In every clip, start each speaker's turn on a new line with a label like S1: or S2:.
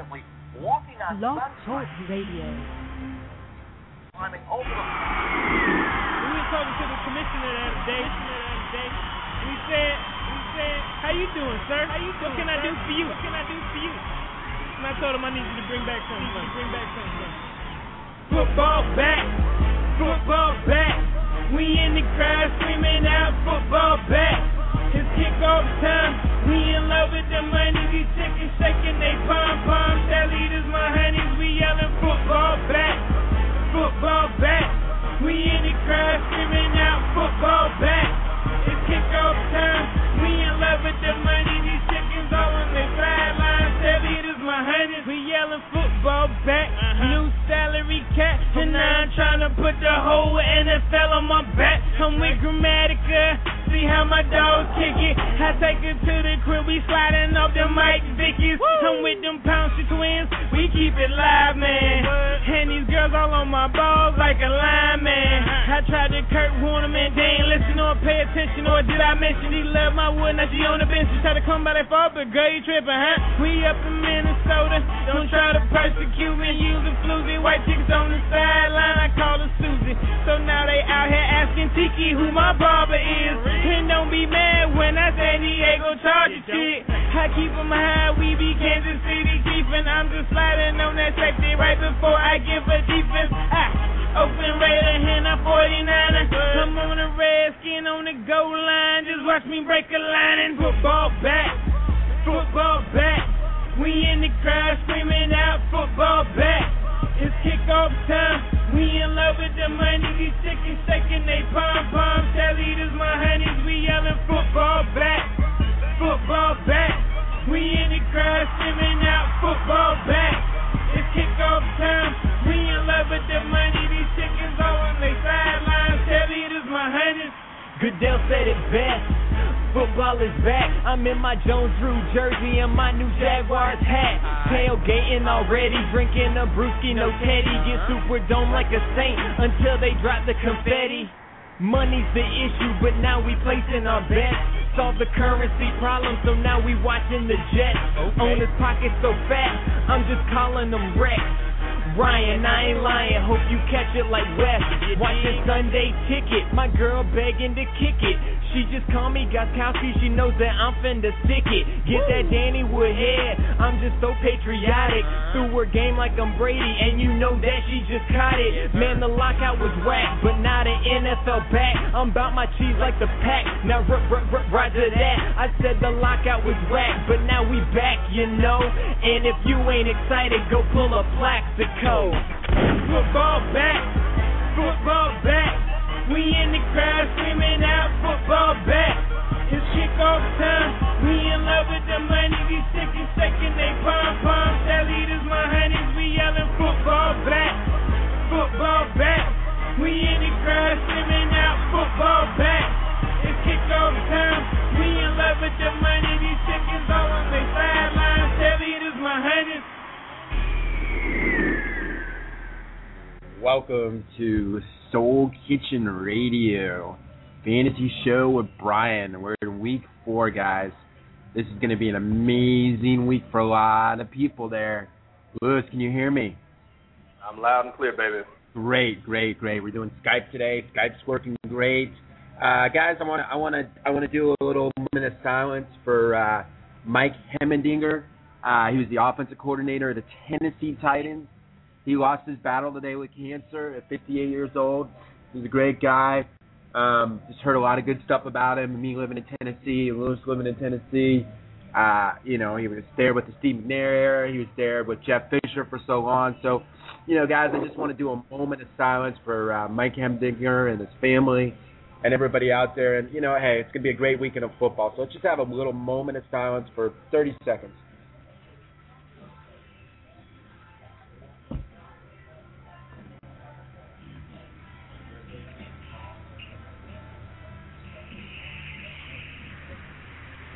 S1: constantly walking on
S2: Blog
S1: sunshine,
S2: Talk Radio.
S1: climbing over the
S3: We were talking to the commissioner the other day. We said, we said, how you doing, sir? How you doing? What can I do for you? What can I do for you? And I told him I need you to bring back something. Bring back something. Football back, football back. We in the crowd screaming out football back. It's kickoff time. We in love with the money. We chicken shaking they pom poms. That leaders, my honeys. We yelling football back, football back. We in the crowd screaming out football back. It's kickoff time. We in love with the money. These chickens all on their sidelines. That leaders, my honeys. We yelling football back. Uh-huh. New salary cap. And now I'm trying to put the whole NFL on my back. I'm with Grammatica. See how my dogs kick it. I take her to the crib. We sliding off the Mike Vickies. I'm with them Pouncey twins. We keep it live, man. And these girls all on my balls like a lineman. Uh-huh. I tried to Kurt Warner, man. They ain't listen or pay attention. Or did I mention he love my wood? Now she on the bench. She try to come by that far, but girl, you tripping, huh? We up in Minnesota. Don't try to persecute me. Using floozy white chicks on the sideline. I call her Susie. So now they out here asking Tiki who my barber is. And don't be mad when I say Diego Charger shit. I keep keep 'em high. We be Kansas City. And I'm just sliding on that safety right before I give a defense. Ah, open Raider and I'm 49er. I'm on a redskin on the goal line. Just watch me break a line and football back. Football back. We in the crowd screaming out football back. It's kickoff time. We in love with the money. These chickens shaking they pom poms. Tell leaders, my honeys, we yelling football back. Football back. We in the crowd screaming out football back. It's kickoff time. We in love with the money. These chickens all on their sidelines. Tell leaders, my honeys.
S4: Goodell said it best. Football is back. I'm in my Jones Drew jersey and my new Jaguars hat. Tailgating already, drinking a brewski, no teddy. Get super dome like a saint until they drop the confetti. Money's the issue, but now we placing our bets. Solve the currency problem, so now we watching the Jets. Owners pockets so fat, I'm just calling them wrecks. Ryan, I ain't lying, hope you catch it like West. Watching Sunday ticket, my girl begging to kick it. She just called me Gostkowski, she knows that I'm finna stick it. Get that Danny Woodhead, I'm just so patriotic. Threw her game like I'm Brady, and you know that she just caught it. Man, the lockout was whack, but now the NFL back. I'm about my cheese like the pack. Now r- r- r- roger that. I said the lockout was whack, but now we back, you know. And if you ain't excited, go pull a Plaxico.
S3: Football back, football back. We in the crowd screaming out football back. It's kickoff time. We in love with the money. These chickens shaking they pom poms. Tell
S5: Welcome to Soul Kitchen Radio, fantasy show with Brian. We're in week four, guys. This is going to be an amazing week for a lot of people there. Lewis, can you hear me?
S6: I'm loud and clear, baby.
S5: Great, great, great. We're doing Skype today. Skype's working great. Uh, guys, I want to, I want to, I want to do a little moment of silence for uh, Mike Heimerdinger. Uh, he was the offensive coordinator of the Tennessee Titans. He lost his battle today with cancer at 58 years old. He's a great guy. Um, just heard a lot of good stuff about him. Me living in Tennessee, Lewis living in Tennessee. Uh, you know, he was there with the Steve McNair era. He was there with Jeff Fisher for so long. So, you know, guys, I just want to do a moment of silence for uh, Mike Heimerdinger and his family and everybody out there. And, you know, hey, it's going to be a great weekend of football. So let's just have a little moment of silence for 30 seconds.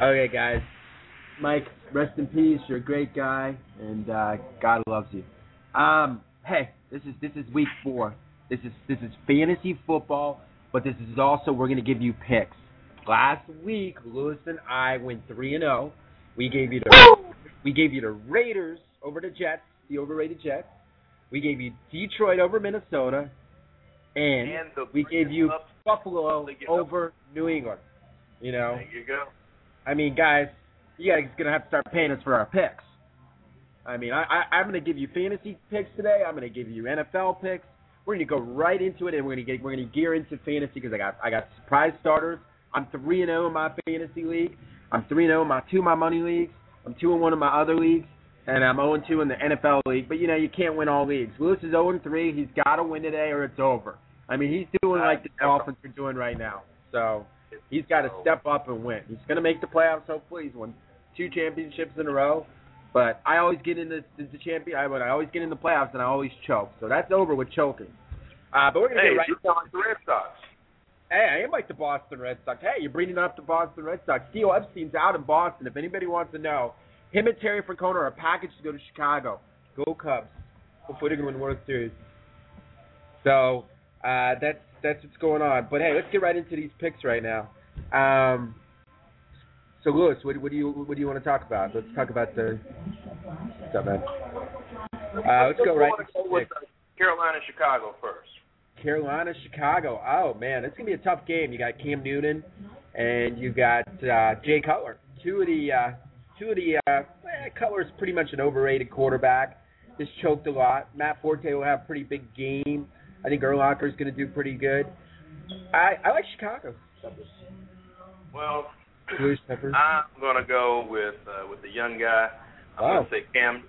S5: Okay, guys. Mike, rest in peace. You're a great guy, and uh, God loves you. Um, hey, this is this is week four. This is this is fantasy football, but this is also we're going to give you picks. Last week, Lewis and I went three and zero. We gave you the we gave you the Raiders over the Jets, the overrated Jets. We gave you Detroit over Minnesota, and,
S6: And
S5: we gave you Buffalo over New England. You know,
S6: There you go.
S5: I mean, guys, you guys gonna have to start paying us for our picks. I mean, I, I I'm gonna give you fantasy picks today. I'm gonna give you NFL picks. We're gonna go right into it, and we're gonna get we're gonna gear into fantasy because I got I got surprise starters. I'm three and zero in my fantasy league. I'm three and zero in my two of my money leagues. I'm two and one in my other leagues, and I'm zero and two in the NFL league. But you know, you can't win all leagues. Lewis is zero and three. He's got to win today, or it's over. I mean, he's doing uh, like the Dolphins are doing right now. So he's got to step up and win. He's going to make the playoffs. Hopefully, he's won two championships in a row. But I always get in the, the, the champion. I, I always get in the playoffs and I always choke. So that's over with choking. Uh, but we're gonna
S6: Hey,
S5: get right.
S6: you sound like the Red Sox.
S5: Hey, I am like the Boston Red Sox. Hey, you're bringing up the Boston Red Sox. Theo Epstein's out in Boston. If anybody wants to know, him and Terry Francona are a package to go to Chicago. Go Cubs. Hopefully they're going to win World Series. So uh, that's that's what's going on. But hey, let's get right into these picks right now. Um, so Lewis, what, what do you what do you want to talk about? Let's talk about the stuff, man. Uh, let's go right into
S6: go with Carolina, Chicago first.
S5: Carolina, Chicago. Oh man, it's gonna be a tough game. You got Cam Newton, and you got uh, Jay Cutler. Two of the uh, two of the uh, eh, Cutler's pretty much an overrated quarterback. Just choked a lot. Matt Forte will have a pretty big game. I think Urlacher's gonna do pretty good. I I like Chicago.
S6: Well,
S5: Julius Peppers.
S6: I'm gonna go with uh, with the young guy. I'm
S5: Wow.
S6: gonna say Cam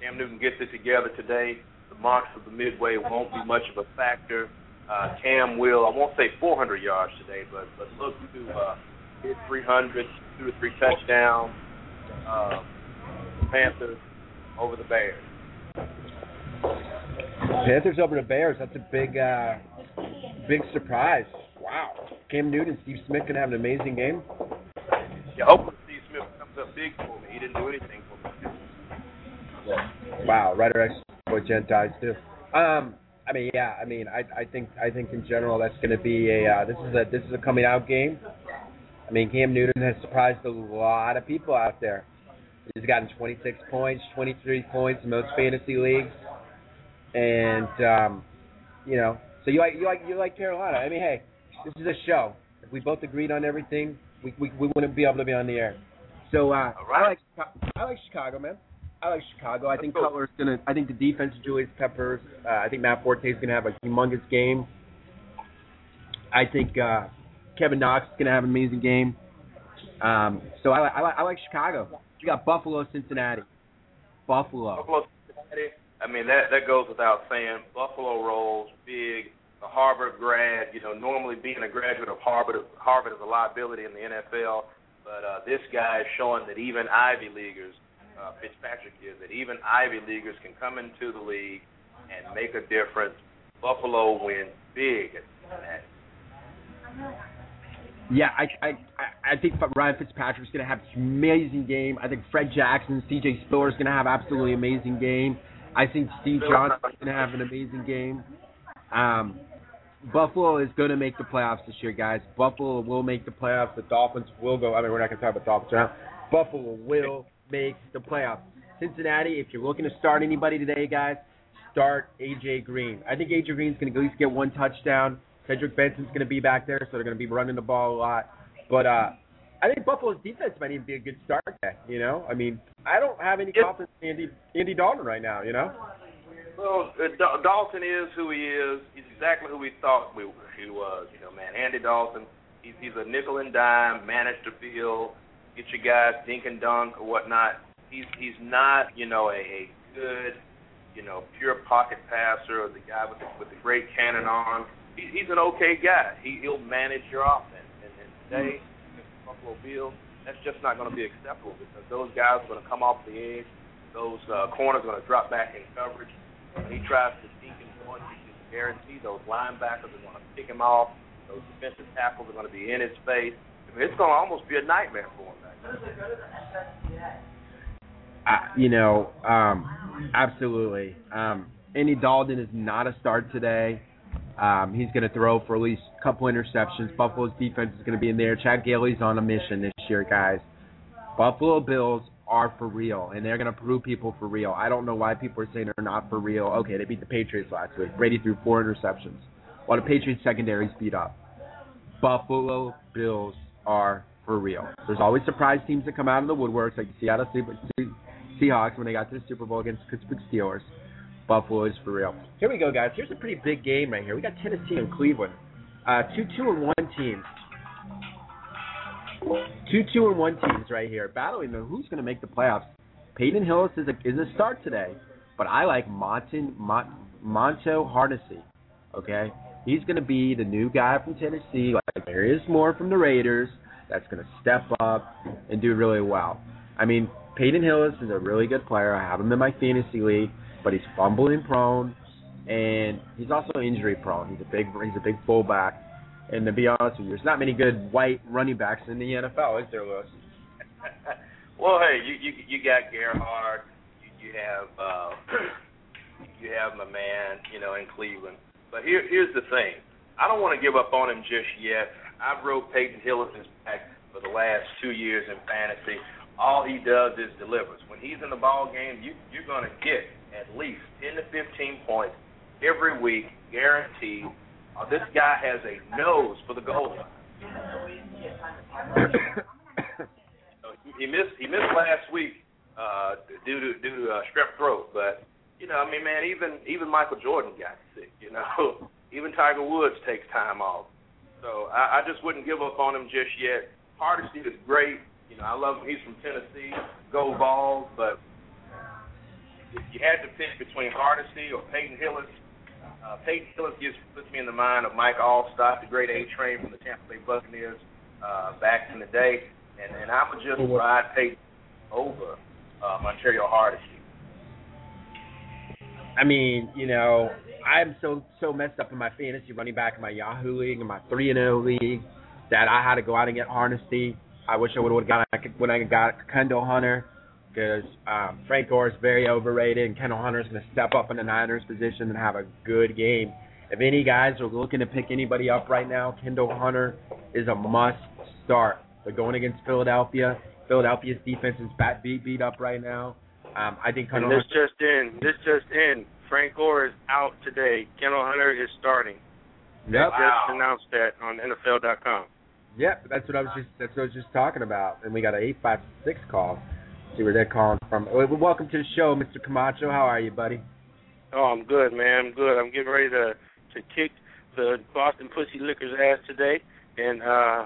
S6: Cam Newton gets it together today. The marks of the midway won't be much of a factor. Uh, Cam will I won't say 400 yards today, but but look to uh, hit 300, two or three touchdowns. Uh, Panthers over the Bears.
S5: Panthers over the Bears. That's a big uh, big surprise. Wow. Cam Newton, Steve Smith gonna have an amazing game.
S6: Yeah, hopefully Steve Smith comes up big for me. He didn't do anything for me.
S5: Wow, Ryder X boy Gentiles too. Um, I mean, yeah, I mean, I I think I think in general that's going to be a uh, this is a this is a coming out game. I mean, Cam Newton has surprised a lot of people out there. He's gotten 26 points, 23 points in most fantasy leagues, and um, you know, so you like you like you like Carolina. I mean, hey, this is a show. If we both agreed on everything, we we, we wouldn't be able to be on the air. So uh,
S6: All
S5: I like I like Chicago, man. I like Chicago. I think
S6: Let's.
S5: Cutler's gonna. I think the defense of Julius Peppers. Uh, I think Matt Forte's gonna have a humongous game. I think uh, Kevin Knox is gonna have an amazing game. Um, so I, li- I, li- I like Chicago. You got Buffalo, Cincinnati. Buffalo.
S6: Buffalo Cincinnati. I mean that that goes without saying. Buffalo rolls big. The Harvard grad, you know, normally being a graduate of Harvard, Harvard is a liability in the NFL. But uh, this guy is showing that even Ivy leaguers, uh, Fitzpatrick is, that even Ivy leaguers can come into the league and make a difference. Buffalo wins big.
S5: Yeah, I I I- think Ryan Fitzpatrick's gonna have an amazing game. I think Fred Jackson, C.J. Spiller's gonna have absolutely amazing game. I think Steve Johnson's gonna have an amazing game. Um, Buffalo is gonna make the playoffs this year, guys. Buffalo will make the playoffs. The Dolphins will go. I mean, we're not gonna talk about Dolphins now. Buffalo will make the playoffs. Cincinnati, if you're looking to start anybody today, guys, start AJ Green. I think AJ Green's gonna at least get one touchdown. Cedric Benson's going to be back there, so they're going to be running the ball a lot. But uh, I think Buffalo's defense might even be a good start there. You know, I mean, I don't have any
S6: Yep.
S5: confidence in Andy Andy Dalton right now. You know,
S6: Well, uh, Dalton is who he is. He's exactly who we thought we, he was. You know, man, Andy Dalton. He's he's a nickel and dime, manage the field, get your guys dink and dunk or whatnot. He's he's not you know a, a good you know pure pocket passer or the guy with the, with the great cannon arm. He, he's an okay guy. He he'll manage your offense. And, and today, against the Buffalo Bills, that's just not going to be acceptable because those guys are going to come off the edge. Those uh, corners are going to drop back in coverage. When he tries to sneak in one, you can guarantee those linebackers are going to pick him off. Those defensive tackles are going to be in his face. I mean, it's going to almost be a nightmare for him
S5: uh, you know, um, absolutely. Um, Andy Dalton is not a start today. Um, he's going to throw for at least couple interceptions. Buffalo's defense is going to be in there. Chan Gailey's on a mission this year, guys. Buffalo Bills are for real, and they're going to prove people for real. I don't know why people are saying they're not for real. Okay, they beat the Patriots last week. Brady threw four interceptions, while the Patriots secondary beat up. Buffalo Bills are for real. There's always surprise teams that come out of the woodworks, like Seattle Seahawks when they got to the Super Bowl against Pittsburgh Steelers. Buffalo is for real. Here we go, guys. Here's a pretty big game right here. We got Tennessee and Cleveland. Uh, two two and one teams. Two two and one teams right here battling the who's going to make the playoffs. Peyton Hillis is a is a start today, but I like Monton Mont, Monto Hardesty. Okay, he's going to be the new guy from Tennessee, like Denarius Moore from the Raiders. That's going to step up and do really well. I mean, Peyton Hillis is a really good player. I have him in my fantasy league, but he's fumbling prone, and he's also injury prone. He's a big he's a big fullback, and to be honest with you, there's not many good white running backs in the NFL, is there, Lewis?
S6: well, hey, you you you got Gerhart, you, you have uh, you have my man, you know, in Cleveland. But here here's the thing, I don't want to give up on him just yet. I've rode Peyton Hillis' back for the last two years in fantasy. All he does is delivers. When he's in the ball game, you you're gonna get at least 10 to 15 points every week, guaranteed. Uh, this guy has a nose for the goal line. he missed he missed last week uh, due to due to uh, strep throat, but you know, I mean, man, even even Michael Jordan got sick. You know, even Tiger Woods takes time off. So I, I just wouldn't give up on him just yet. Hardesty is great. You know, I love him. He's from Tennessee. Go Vols. But if you had to pick between Hardesty or Peyton Hillis, uh, Peyton Hillis gives, puts me in the mind of Mike Alstott, the great A train from the Tampa Bay Buccaneers uh, back in the day. And, and I would just ride Peyton over uh, Montario Hardesty.
S5: I mean, you know, I'm so so messed up in my fantasy running back in my Yahoo league and my three and zero league that I had to go out and get Hardesty. I wish I would have got when I got Kendall Hunter because um, Frank Gore is very overrated, and Kendall Hunter is going to step up in the Niners position and have a good game. If any guys are looking to pick anybody up right now, Kendall Hunter is a must start. They're going against Philadelphia. Philadelphia's defense is bat beat beat up right now. Um, I think Kendall
S7: and this
S5: Hunter,
S7: just in. This just in. Frank Gore is out today. Kendall Hunter is starting.
S5: Yep.
S7: They
S6: Wow.
S7: just announced that on NFL.com.
S5: Yep, that's what I was just that's what I was just talking about. And we got an eight five six call. See where they're calling from. Welcome to the show, Mr. Camacho. How are you, buddy?
S7: Oh, I'm good, man. I'm good. I'm getting ready to to kick the Boston Pussy Lickers ass today, and uh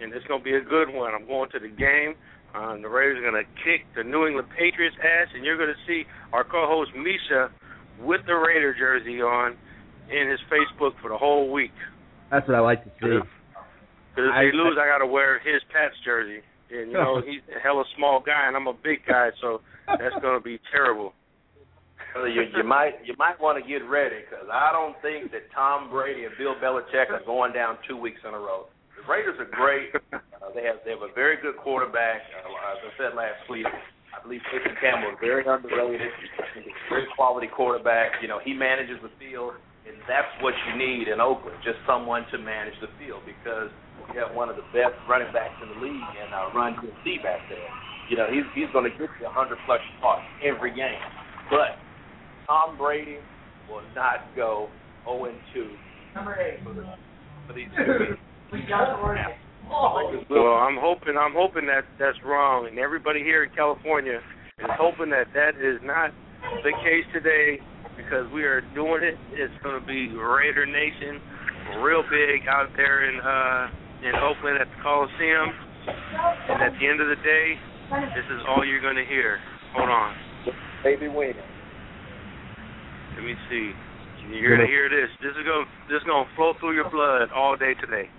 S7: and it's gonna be a good one. I'm going to the game. Um, the Raiders are gonna kick the New England Patriots ass, and you're gonna see our co-host Misha with the Raider jersey on in his Facebook for the whole week.
S5: That's what I like to see.
S7: Because if
S5: I-
S7: they lose, I, got to wear his Pats jersey. And, you know, he's a hella small guy, and I'm a big guy, so that's to be terrible.
S6: Well, you, you might you might want to get ready because I don't think that Tom Brady and Bill Belichick are going down two weeks in a row. The Raiders are great. Uh, they have they have a very good quarterback. Uh, as I said last week, I believe Jason Campbell is very underrated. I he's a great quality quarterback. You know, he manages the field, and that's what you need in Oakland, just someone to manage the field because you have one of the best running backs in the league and uh, Run DMC back there. You know, he's he's going to get you 100 plus yards every game, but Tom Brady will not go 0 2 for, the, for these two weeks.
S7: Well, I'm hoping I'm hoping that that's wrong, and everybody here in California is hoping that that is not the case today because we are doing it. It's going to be Raider Nation, real big out there in uh, in Oakland at the Coliseum. And at the end of the day, this is all you're going to hear. Hold on.
S6: Baby winning.
S7: Let me see. You're gonna hear this. This is gonna this is gonna flow through your blood all day today.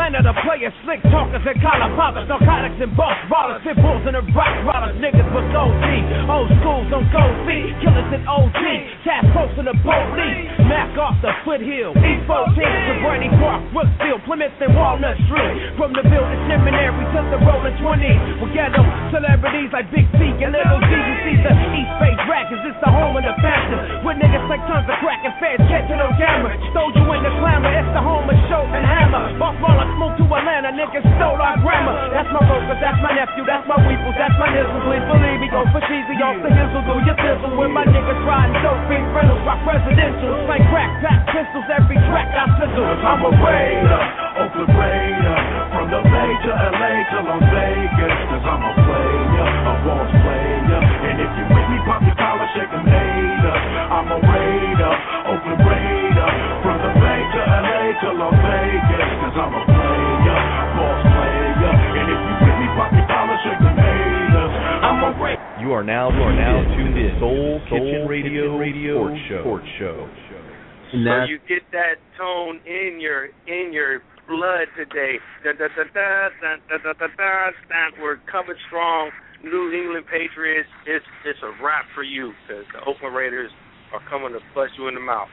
S8: From the players, slick talkers and collar poppers, narcotics and boss ballers, pit bulls and the rock rollers, niggas was OG, old schools on gold feet, killers in OG, task force in the police, Mac off the foothill, East 14 to Brady Park, Brookfield, Plymouth and Walnut Street, from the building seminary to the rolling 20, we ghetto celebrities like Big C and Little G, you see the East Bay Dragons, it's the home of the fashion, with niggas like tons of crack and feds catching on camera, stole you in the clamor, it's the home of Show and Hammer, Roller, moved to Atlanta, niggas stole our grammar, that's my Rokas, that's my nephew, that's my Weeples, that's my nizzle, please believe me, go for cheesy off the hizzle, do your thizzle, with my niggas riding dope, big rentals, rock residential, slang crack, pack pistols, every track I sizzle,
S9: I'm a raider, Oakland Raider, from the Bay to LA to Las Vegas, cause I'm a player, a boss player, and if you with me, pop your collar, shake a later, I'm a raider, Oakland Raider, from the Bay to LA to Las Vegas, You
S10: are now you are now tuned in Soul Kitchen Radio Radio Sports Show. Sports Show.
S7: So you get that tone in your in your blood today. Da, da, da, da, da, da, da, da, da, da. We're coming strong. New England Patriots. It's it's a wrap for you because the Oakland Raiders are coming to bust you in the mouth.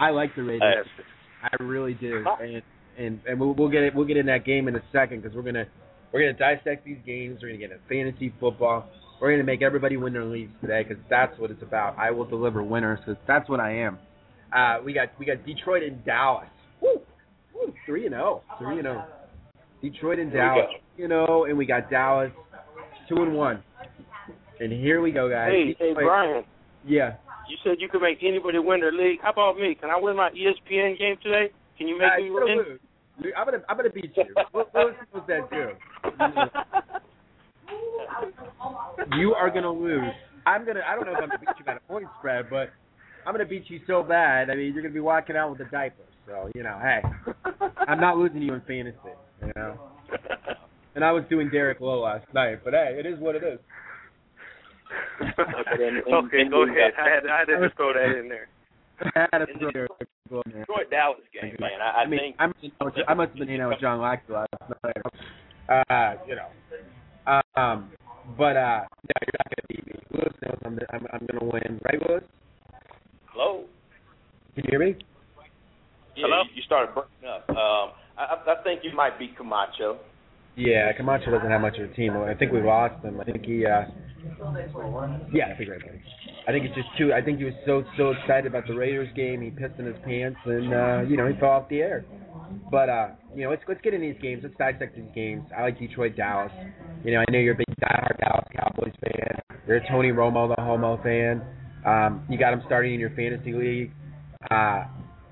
S5: I like the Raiders.
S7: Yes.
S5: I really do, and and and we'll, we'll get it. We'll get in that game in a second because we're gonna we're gonna dissect these games. We're gonna get into fantasy football. We're gonna make everybody win their leagues today because that's what it's about. I will deliver winners because that's what I am. Uh, we got we got Detroit and Dallas. Woo, Woo, three and zero, three and zero. Detroit and Dallas, you know, and we got Dallas two and one. And here we go, guys.
S7: Hey, hey, Brian.
S5: Yeah.
S7: You said you could make anybody win their league. How about me? Can I win my ESPN game today? Can you make
S5: Uh,
S7: me win?
S5: lose. I'm gonna I'm gonna beat you. What, what was that do? You are gonna lose. I'm gonna. I don't know if I'm gonna beat you by the point spread, but I'm gonna beat you so bad. I mean, you're gonna be walking out with a diaper. So you know, hey, I'm not losing you in fantasy. You know. And I was doing Derek Lowe last night, but hey, it is what it is.
S7: okay, go ahead. I had, I had to just throw that in there.
S5: I had to throw Derek Lowe in there.
S6: Detroit Dallas game, man. I, I,
S5: I mean,
S6: think
S5: I must, I must have been hanging out with John Lackey last night. Uh, you know. Um, but uh, yeah, you're not gonna beat me. Lewis knows I'm, I'm I'm gonna win, right, Lewis?
S6: hello.
S5: Can you hear me?
S6: Yeah,
S7: Hello?
S6: You, you started breaking up. Um, I, I I think you might beat Camacho.
S5: Yeah, Camacho doesn't have much of a team. I think we lost him. I think he. uh Yeah, I think right. buddy. I think it's just too. I think he was so so excited about the Raiders game, he pissed in his pants, and uh, you know he fell off the air. But uh, you know, let's let's get in these games. Let's dissect these games. I like Detroit, Dallas. You know, I know you're a big diehard Dallas Cowboys fan. You're a Tony Romo, the homo fan. Um, you got him starting in your fantasy league. Uh,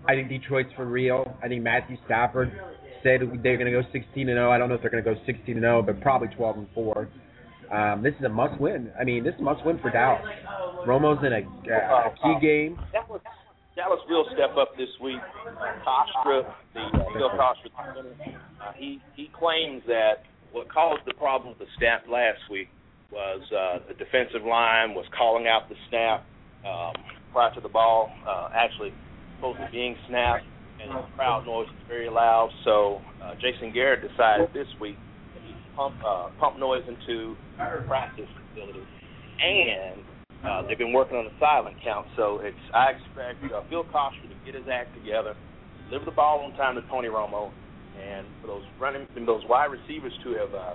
S5: I think Detroit's for real. I think Matthew Stafford said they're going to go 16 and 0. I don't know if they're going to go 16 and 0, but probably 12 and 4. Um, this is a must win. I mean, this is a must win for Dallas. Romo's in a, uh, a key game.
S6: Dallas, Dallas will step up this week. Costa, the uh, Phil Costa, uh, he he claims that what caused the problem with the snap last week was uh, the defensive line was calling out the snap um, prior to the ball uh, actually supposed to being snapped, and the crowd noise is very loud. So uh, Jason Garrett decided this week that pump uh, pump noise into the practice facility, and uh, they've been working on the silent count, so it's I expect uh, Phil Costa to get his act together, deliver the ball on time to Tony Romo, and for those running and those wide receivers to have uh,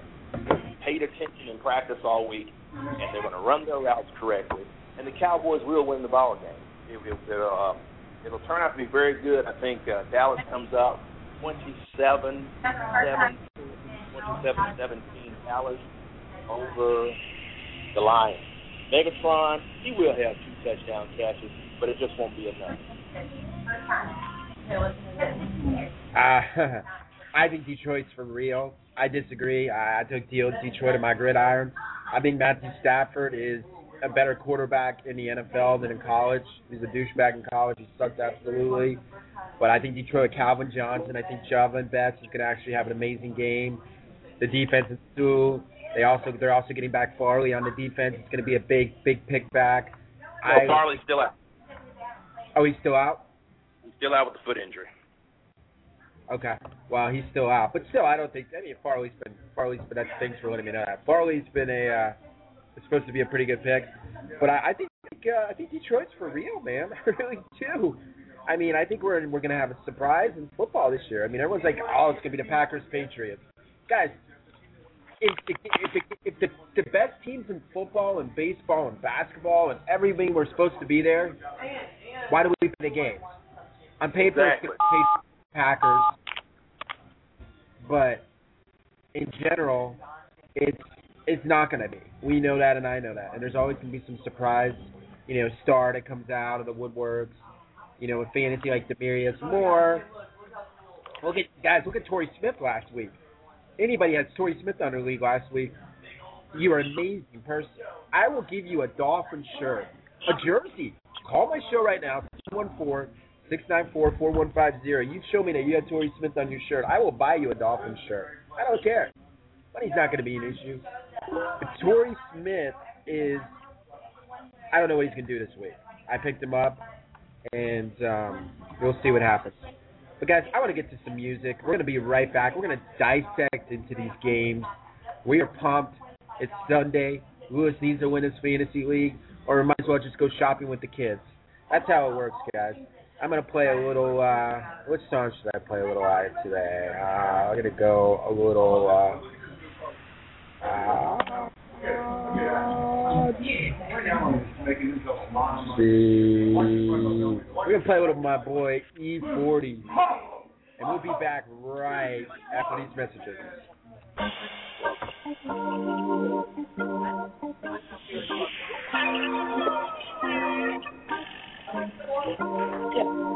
S6: paid attention in practice all week, and they're going to run their routes correctly, and the Cowboys will win the ball game. It, it, it'll, uh, it'll turn out to be very good. I think uh, Dallas comes out 27 7 27 17 Dallas over the Lions. Megatron, he will have two touchdown catches, but it just won't be enough.
S5: Uh, I think Detroit's for real. I disagree. I, I took Detroit in my gridiron. I think Matthew Stafford is a better quarterback in the NFL than in college. He's a douchebag in college. He sucks absolutely. But I think Detroit, Calvin Johnson, I think Jahvid Best is going to actually have an amazing game. The defense is too. They also they're also getting back Fairley on the defense. It's going to be a big big pick back.
S6: Well,
S5: I,
S6: Fairley's still out.
S5: oh, he's still out.
S6: He's still out with the foot injury.
S5: Okay. Well, he's still out, but still, I don't think. I mean, Fairley's been Fairley's been. That's thanks for letting me know that. Fairley's been a. Uh, it's supposed to be a pretty good pick, but I, I think uh, I think Detroit's for real, man. I really do. I mean, I think we're we're gonna have a surprise in football this year. I mean, everyone's like, oh, it's gonna be the Packers Patriots. Guys, if the if the, if the, the best teams in football and baseball and basketball and everything were supposed to be there, why do we play the games? On paper,
S6: Exactly.
S5: it's gonna pay Packers, but in general, it's it's not going to be. We know that, and I know that. And there's always going to be some surprise, you know, star that comes out of the woodworks. You know, with fantasy like Denarius Moore. Look at guys. Look at Torrey Smith last week. Anybody has Torrey Smith on league last week. You are an amazing person. I will give you a Dolphin shirt, a jersey. Call my show right now, 214 694 4150. You show me that you had Torrey Smith on your shirt. I will buy you a Dolphin shirt. I don't care. Money's not going to be an issue. But Torrey Smith is, I don't know what he's going to do this week. I picked him up, and um, we'll see what happens. But guys, I want to get to some music. We're going to be right back. We're going to dissect into these games. We are pumped. It's Sunday. Lewis needs to win his fantasy league, or might as well just go shopping with the kids. That's how it works, guys. I'm gonna play a little. uh Which song should I play a little out today? Uh, I'm gonna go a little. uh, We're gonna play with my boy E40, and we'll be back right after these messages.
S11: Phony.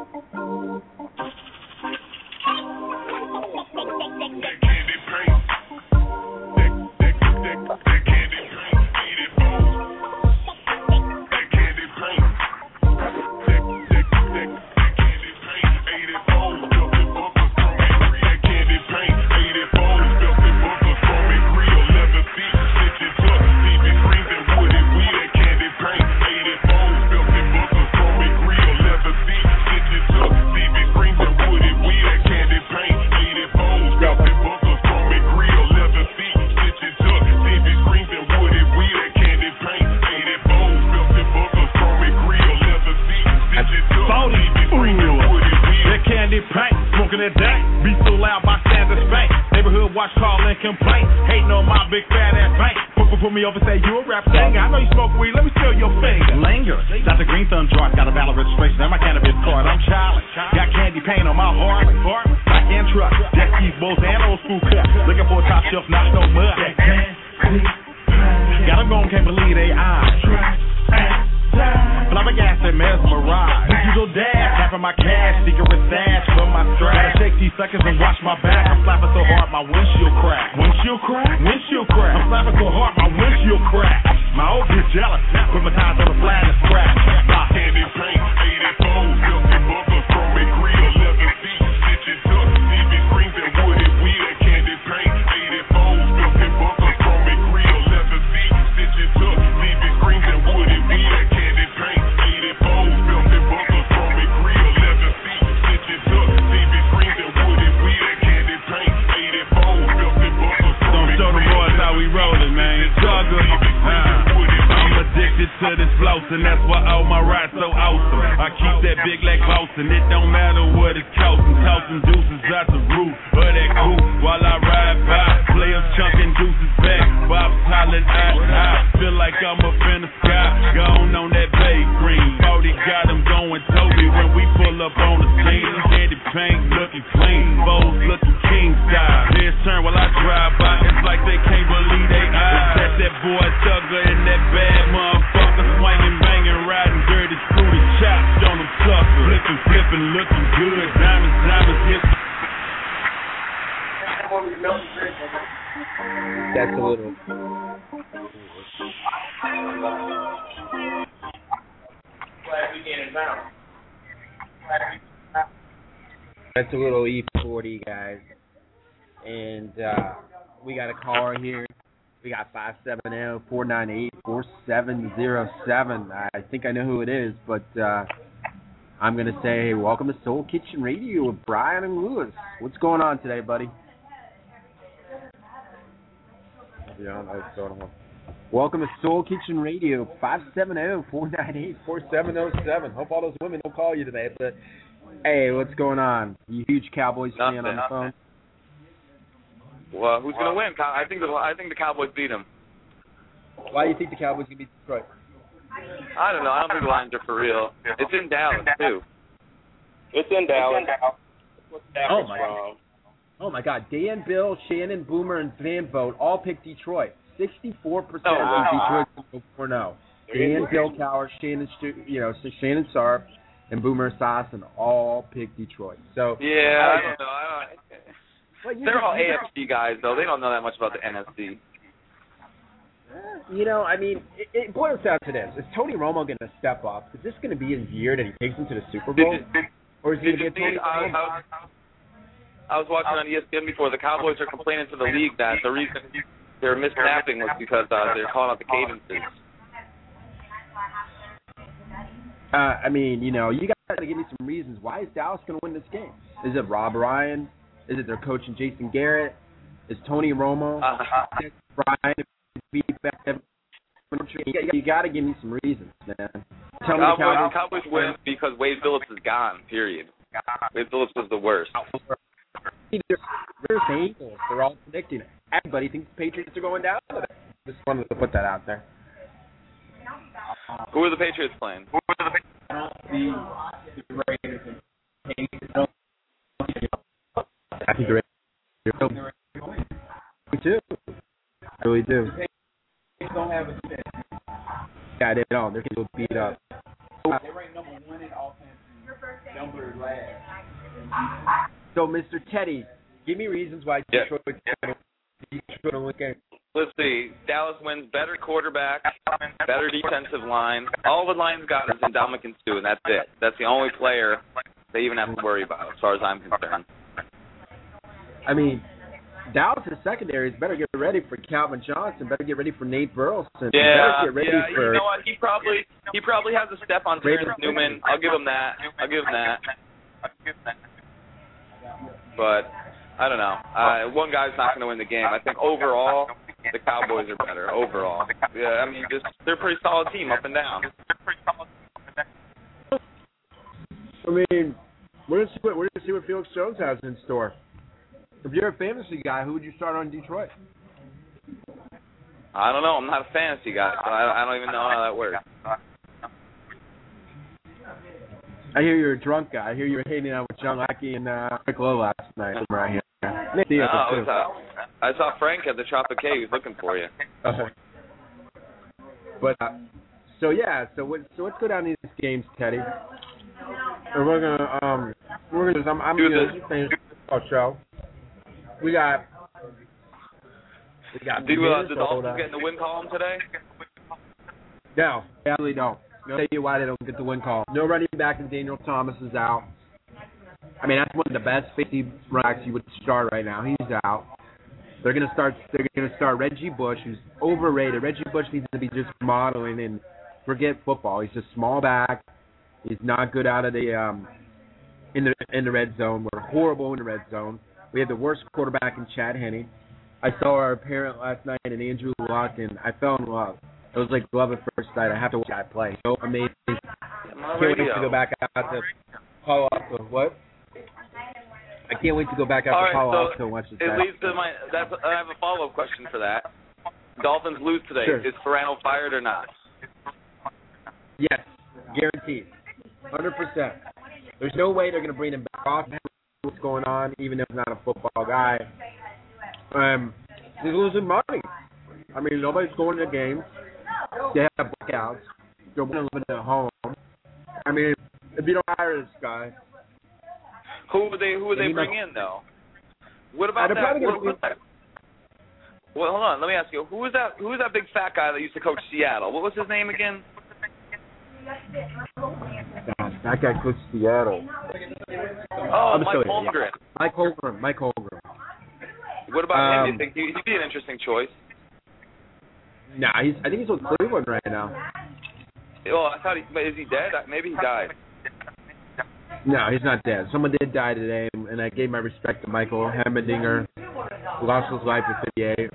S11: Me over, say you a rap singer. I know you smoke weed, let me feel your finger. Linger. Got the green thumb joint, got a valid registration. And my cannabis card, I'm childish. Got candy paint on my heart. Back and truck. Jet skis, bows, and old school cut. Looking for a top shelf, not no mud. Got them going, can't believe they eyes. Flabbergasted, mesmerized. Digital dash, tapping my cash, secret stash from my strap. Gotta shake these seconds and watch my back. I'm slapping so hard, my windshield crack. Windshield crack? Windshield crack. I'm slapping so hard, my windshield crack. My old bitch jealous. Put my tires on the flat and scratch. My candy paint, 84, this flossing, that's why all my rides so awesome. I keep that big leg bossing, it don't matter what it's costing. Tossing deuces And
S5: uh, we got a caller here. We got 570-498-4707. I think I know who it is, but uh, I'm gonna say hey, welcome to Soul Kitchen Radio with Brian and Lewis. What's going on today, buddy? Yeah, that's going on. Welcome to Soul Kitchen Radio, 570-498-4707. Hope all those women don't call you today, but hey, what's going on? You huge Cowboys fan on the
S12: Nothing.
S5: phone?
S12: Well, who's gonna win? I think the I think the Cowboys beat them.
S5: Why do you think the Cowboys can beat Detroit?
S12: I don't know. I don't think the Lions are for real. It's in Dallas too.
S6: It's in Dallas.
S5: Oh my god. Oh my god. Dan, Bill, Shannon, Boomer, and Van Vogt all picked Detroit. Sixty-four percent
S12: Oh,
S5: of. Detroit will go no. Oh. Dan, Bill, Cowher, Shannon, Stu, you know, Shannon Sharpe, and Boomer Esiason all picked Detroit. So
S12: Yeah, I don't know. I don't,
S5: Well,
S12: they're all AFC guys though. They don't know that much about the NFC.
S5: You know, I mean, it, it boils down to this: Is Tony Romo going to step up? Is this going to be his year that he takes him to the Super Bowl,
S12: you, did,
S5: or is he going to be a Tony
S12: see? I, I, was, I was watching on ESPN before. The Cowboys are complaining to the league that the reason they're misnapping was because uh, they're calling out the cadences.
S5: Uh, I mean, you know, you got to give me some reasons. Why is Dallas going to win this game? Is it Rob Ryan? Is it their coach and Jason Garrett? Is Tony Romo?
S12: Uh,
S5: Brian? You, you got to give me some reasons, man. Tell me the
S12: Cowboys,
S5: Cowboys.
S12: Cowboys win because Wade Phillips is gone. Period. Wade Phillips was the worst.
S5: They're saying they're all predicting it. Everybody thinks the Patriots are going down. Just wanted to put that out there.
S12: Who are the Patriots playing?
S5: I think they're Me too. I really do. Yeah, they don't. They're getting beat up. They rank number one in offense and number last. So, Mr. Teddy, give me reasons why
S12: Yeah.
S5: Detroit Detroit will win.
S12: Let's see. Dallas wins better quarterback, better defensive line. All the Lions got is Ndamukong Suh, and that's it. That's the only player they even have to worry about, as far as I'm concerned.
S5: I mean, Dallas' secondary is better get ready for Calvin Johnson. Better get ready for Nate Burleson.
S12: Yeah,
S5: better get ready
S12: yeah.
S5: for
S12: You know what? He probably he probably has a step on Terrence Newman. I'll give him that. I'll give him that. But I don't know. Uh, one guy's not going to win the game. I think overall the Cowboys are better overall. Yeah, I mean, just they're a pretty solid team up and down.
S5: I mean, we're gonna see what we're gonna see what Felix Jones has in store. If you're a fantasy guy, who would you start on Detroit?
S12: I don't know. I'm not a fantasy guy, so I, I don't even know how that works.
S5: I hear you're a drunk guy. I hear you were hanging out with John Lackey and uh, Rick Lowe last night. From right here.
S12: No, I, was, uh, I saw Frank at the Tropic He was looking for you.
S5: But uh, so yeah, so what, so let's go down these games, Teddy. And we're gonna um we're gonna I'm I'm
S12: Do
S5: gonna
S12: the-
S5: finish our show. We got we got
S12: Do uh, the
S5: Minnesota.
S12: Dolphins get in the win column today?
S5: No, they absolutely don't. I'll tell you why they don't get the win call. No running back and Daniel Thomas is out. I mean, that's one of the best safety backs you would start right now. He's out. They're gonna start. They're gonna start Reggie Bush, who's overrated. Reggie Bush needs to be just modeling and forget football. He's a small back. He's not good out of the um in the in the red zone. We're horrible in the red zone. We had the worst quarterback in Chad Henne. I saw our parent last night and Andrew Luck, and I fell in love. It was like love at first sight. I have to watch that play. So amazing. Can't wait to go back out to Palo Alto. What? I can't wait to go back out
S12: All
S5: to
S12: right,
S5: Palo
S12: so
S5: Alto and watch this.
S12: It leads to my. That's. I have a follow up question for that. Dolphins lose today.
S5: Sure.
S12: Is Sparano fired or not?
S5: Yes, guaranteed, hundred percent. There's no way they're going to bring him back off. Going on? Even if not a football guy, um, he's losing money. I mean, nobody's going to the games. They have blackouts. They're living at home. I mean, if you don't hire this guy,
S12: Who would they? Who would they bring in though? What about that? What, what, well, hold on. Let me ask you. Who was that? Who was that big fat guy that used to coach Seattle? What was his name again?
S5: that guy coached Seattle.
S12: Oh,
S5: I'm
S12: Mike
S5: still here,
S12: Holmgren.
S5: Mike Holmgren. Mike Holmgren.
S12: What about him? Do
S5: Um,
S12: you think he, he'd be an interesting choice?
S5: Nah, he's. I think he's with Cleveland right now.
S12: Oh, I thought he. but Is he dead? Maybe he died.
S5: No, he's not dead. Someone did die today, and I gave my respect to Michael Heimerdinger, who lost his life at 58.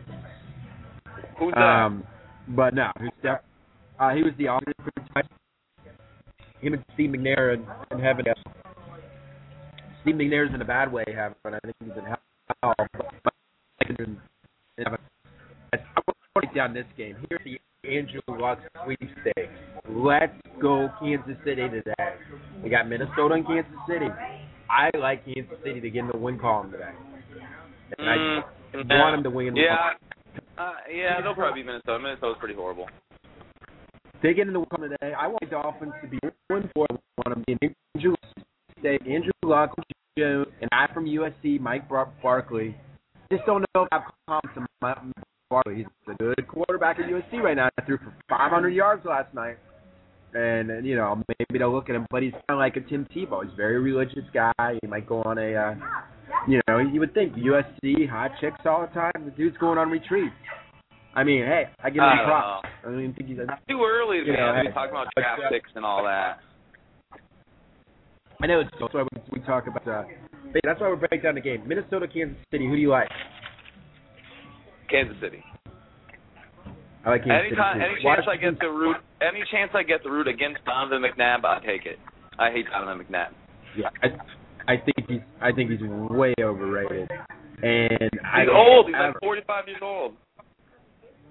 S12: Who's that?
S5: Um, but no, he's def- uh, he was the opposite for Tyson. Him and Steve McNair in, in heaven. Steve McNair's in a bad way heaven. I think he's in hell. But, but in heaven. I want to break down this game. Here's the Andrew Luck sweepstakes. Let's go Kansas City today. We got Minnesota and Kansas City. I like Kansas City to get in the win column today. And I
S12: Mm,
S5: want them to win.
S12: Yeah, uh, yeah, they'll probably beat Minnesota. Minnesota's pretty horrible.
S5: they get in the come today. I want the Dolphins to be one want them to be Andrew State, Andrew Luck, Jones, and I from USC, Mike Bar- Barkley. Just don't know if I've come to Mike Barkley. He's a good quarterback at USC right now. I threw for 500 yards last night. And, and you know maybe they'll look at him, but he's kind of like a Tim Tebow. He's a very religious guy. He might go on a, uh, you know, you would think USC hot chicks all the time. The dude's going on retreats. I mean, hey, I give him
S12: I don't
S5: props. I don't even think he's a
S12: Too early,
S5: You
S12: man.
S5: know,
S12: to be
S5: hey,
S12: talking about draft
S5: uh,
S12: picks and all that.
S5: I know it's that's why we, we talk about. Uh, that's why we break down the game. Minnesota, Kansas City. Who do you like?
S12: Kansas City.
S5: I like Kansas
S12: Anytime,
S5: City.
S12: any chance I get to root, any chance I get to root against Donovan McNabb, I'll take it. I hate Donovan McNabb.
S5: Yeah, I, I think he's. I think he's way overrated. And I
S12: He's
S5: don't
S12: old. He's
S5: ever-
S12: like 45 years old.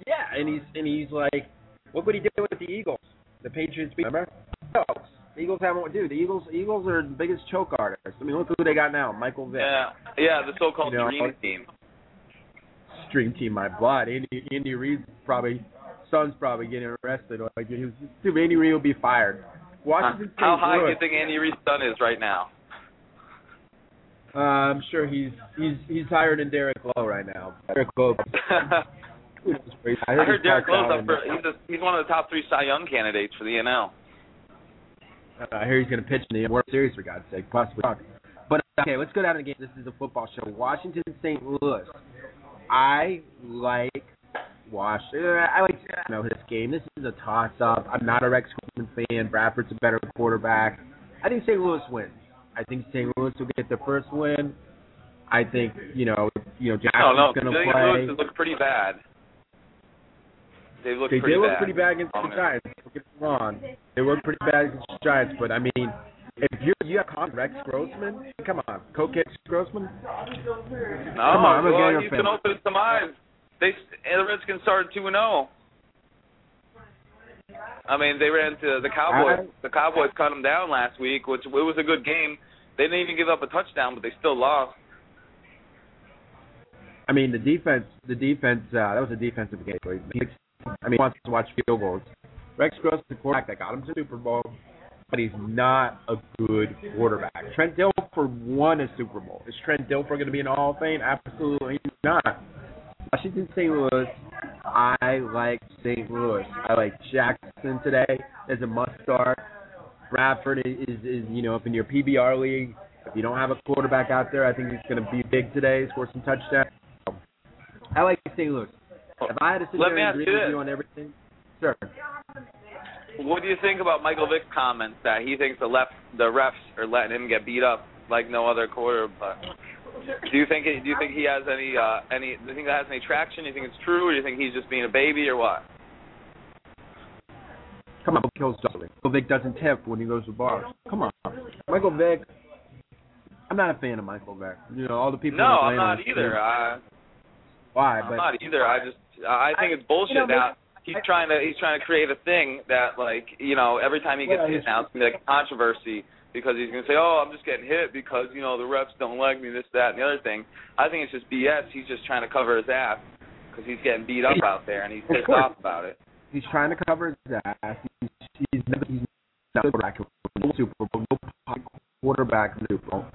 S5: Yeah, and he's and he's like, look what he did with the Eagles, the Patriots. beat- Remember? No, the Eagles haven't. Dude, the Eagles. Eagles are the biggest choke artists. I mean, look who they got now. Michael Vick.
S12: Yeah, yeah, the so-called
S5: You know,
S12: dream team.
S5: Stream team, my blood. Andy Andy Reid's probably son's probably getting arrested. Like he was, dude, Andy Reid will be fired. Washington State.
S12: How high do you think Andy Reid's son is right now?
S5: Uh, I'm sure he's he's he's higher than Derek Lowe right now. Derek Lowe. I
S12: I heard Derek Lowe's up for he's a, he's one of the top three Cy Young candidates for the NL.
S5: Uh, I hear he's going to pitch in the World Series for God's sake, possibly. But okay, let's go down to the game. This is a football show. Washington, St. Louis. I like Washington. I like you know this game. This is a toss-up. I'm not a Rex Grossman fan. Bradford's a better quarterback. I think St. Louis wins. I think St. Louis will get the first win. I think you know you know
S12: I don't know.
S5: Jackson's going to play.
S12: St. Louis looked pretty bad. They look
S5: They
S12: pretty
S5: did look pretty bad against the Giants. Don't get me wrong. They looked pretty bad against the Giants, but I mean, if you you have Rex Grossman, come on, Cokex Grossman.
S12: No,
S5: Come on, I'm a
S12: well,
S5: Gator
S12: you
S5: fan.
S12: can open some eyes. They and the Redskins started two and zero. I mean, they ran to the Cowboys. The Cowboys cut them down last week, which it was a good game. They didn't even give up a touchdown, but they still lost.
S5: I mean, the defense, the defense, uh, that was a defensive game. I mean, he wants to watch field goals. Rex Grossman, the quarterback that got him to the Super Bowl, but he's not a good quarterback. Trent Dilfer won a Super Bowl. Is Trent Dilfer going to be Hall of Fame? Absolutely not. Washington, St. Louis. I like St. Louis. I like Jackson today as a must start. Bradford is, is, is you know, up in your PBR league. If you don't have a quarterback out there, I think he's going to be big today, score some touchdowns. I like St. Louis. If I had to sit
S12: Let
S5: there
S12: me
S5: and agree
S12: you
S5: with you on everything, sure.
S12: What do you think about Michael Vick's comments that he thinks the left the refs are letting him get beat up like no other quarterback? Do you think do you think he has any uh any do you think that has any traction? Do you think it's true, or do you think he's just being a baby, or what?
S5: Come on, kills. Michael Vick doesn't tip when he goes to bars. Come on, Michael Vick. I'm not a fan of Michael Vick. You know all the people.
S12: No, I'm not either. I,
S5: Why?
S12: I'm
S5: But
S12: not either. I just I think it's bullshit
S5: you know,
S12: now. He's trying to he's trying to create a thing that like you know every time he gets
S5: Well,
S12: hit
S5: he's-
S12: now it's gonna be like a controversy because he's gonna say oh I'm just getting hit because you know the refs don't like me this that and the other thing. I think it's just BS. He's just trying to cover his ass because he's getting beat up out there and he's pissed off about it.
S5: he's trying to cover his ass. He's he's never he's not a quarterback. No Super Bowl, no quarterback in the Super Bowl.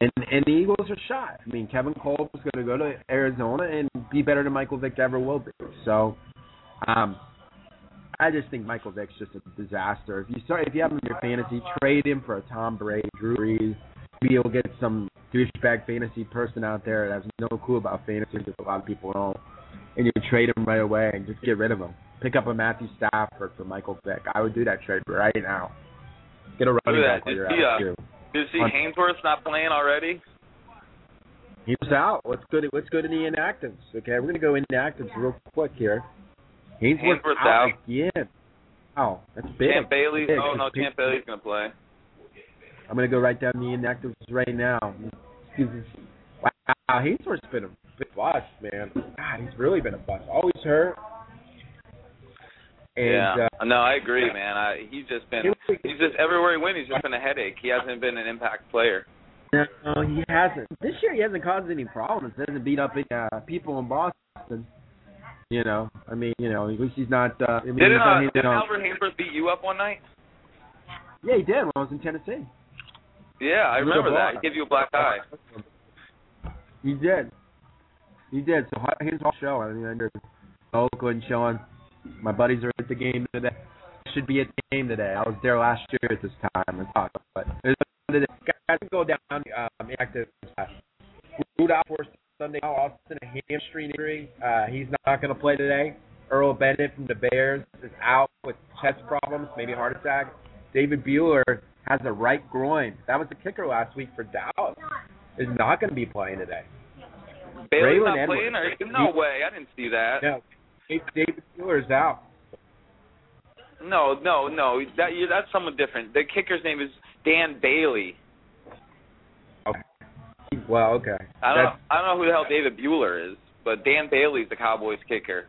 S5: And and the Eagles are shot. I mean, Kevin Kolb is going to go to Arizona and be better than Michael Vick ever will be. So, um, I just think Michael Vick's just a disaster. If you start, if you have him in your fantasy, trade him for a Tom Brady, Drew Brees. Maybe you'll get some douchebag fantasy person out there that has no clue about fantasy, because a lot of people don't. And you trade him right away and just get rid of him. Pick up a Matthew Stafford for Michael Vick. I would do that trade right now. Get a running back while you're out too.
S12: See
S5: On-
S12: Haynesworth not playing already?
S5: He was out. Let's go to let's go to the inactives. Okay, we're gonna go inactives real quick here. Haynesworth
S12: Haynesworth's
S5: out
S12: out.
S5: again. Oh, that's big.
S12: Champ Bailey.
S5: Big.
S12: Oh no, Champ Bailey's gonna play.
S5: I'm gonna go right down the inactives right now. Wow, Haynesworth's been a big bust, man. God, he's really been a bust. Always hurt. And
S12: yeah.
S5: uh,
S12: no, I agree, man. I, he's just been. He's just everywhere he went. He's just been a headache. He hasn't been an impact player.
S5: No, he hasn't. This year he hasn't caused any problems. He hasn't beat up any, uh, people in Boston. You know, I mean, you know, at least he's not. Uh, I mean,
S12: Didn't uh, did Albert beat you up one night?
S5: Yeah, he did when I was in Tennessee.
S12: Yeah, I remember that. He gave you a black eye.
S5: He did. He did. So here's our show. I mean, under Oakland showing. My buddies are the game today. Should be the game today. I was there last year at this time and talk, but there's guys go down um, active. Out for Sunday. Austin a hamstring injury. Uh, he's not going to play today. Earl Bennett from the Bears is out with chest problems, maybe heart attack. David Buehler has a right groin. That was the kicker last week for Dallas. Is not going to be playing today.
S12: Bailey's not
S5: Edwards.
S12: playing, or no way? I didn't see that.
S5: No, David Buehler is out.
S12: No, no, no. That that's someone different. The kicker's name is Dan Bailey.
S5: Well, okay.
S12: I don't.
S5: That's-
S12: I don't know who the hell David Buehler is, but Dan Bailey's the Cowboys kicker.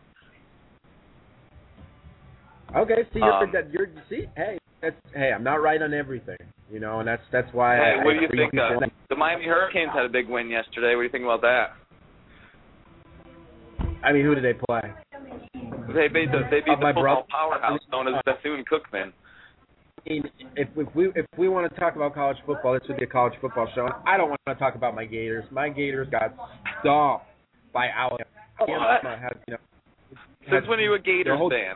S5: Okay, see, you're,
S12: Um,
S5: that, you're see, hey, that's hey, I'm not right on everything, you know, and that's that's why.
S12: Hey,
S5: I,
S12: what do you think? Uh,
S5: like-
S12: the Miami Hurricanes had a big win yesterday. What do you think about that?
S5: I mean, who did they play?
S12: They beat the they beat
S5: Uh,
S12: the
S5: my
S12: football
S5: brother-
S12: powerhouse known as Bethune Cookman.
S5: I mean, if, if we if we want to talk about college football, this would be a college football show. And I don't want to talk about my Gators. My Gators got stomped by Alabama. Alabama has, you know,
S12: Since when are you a Gators
S5: whole-
S12: fan?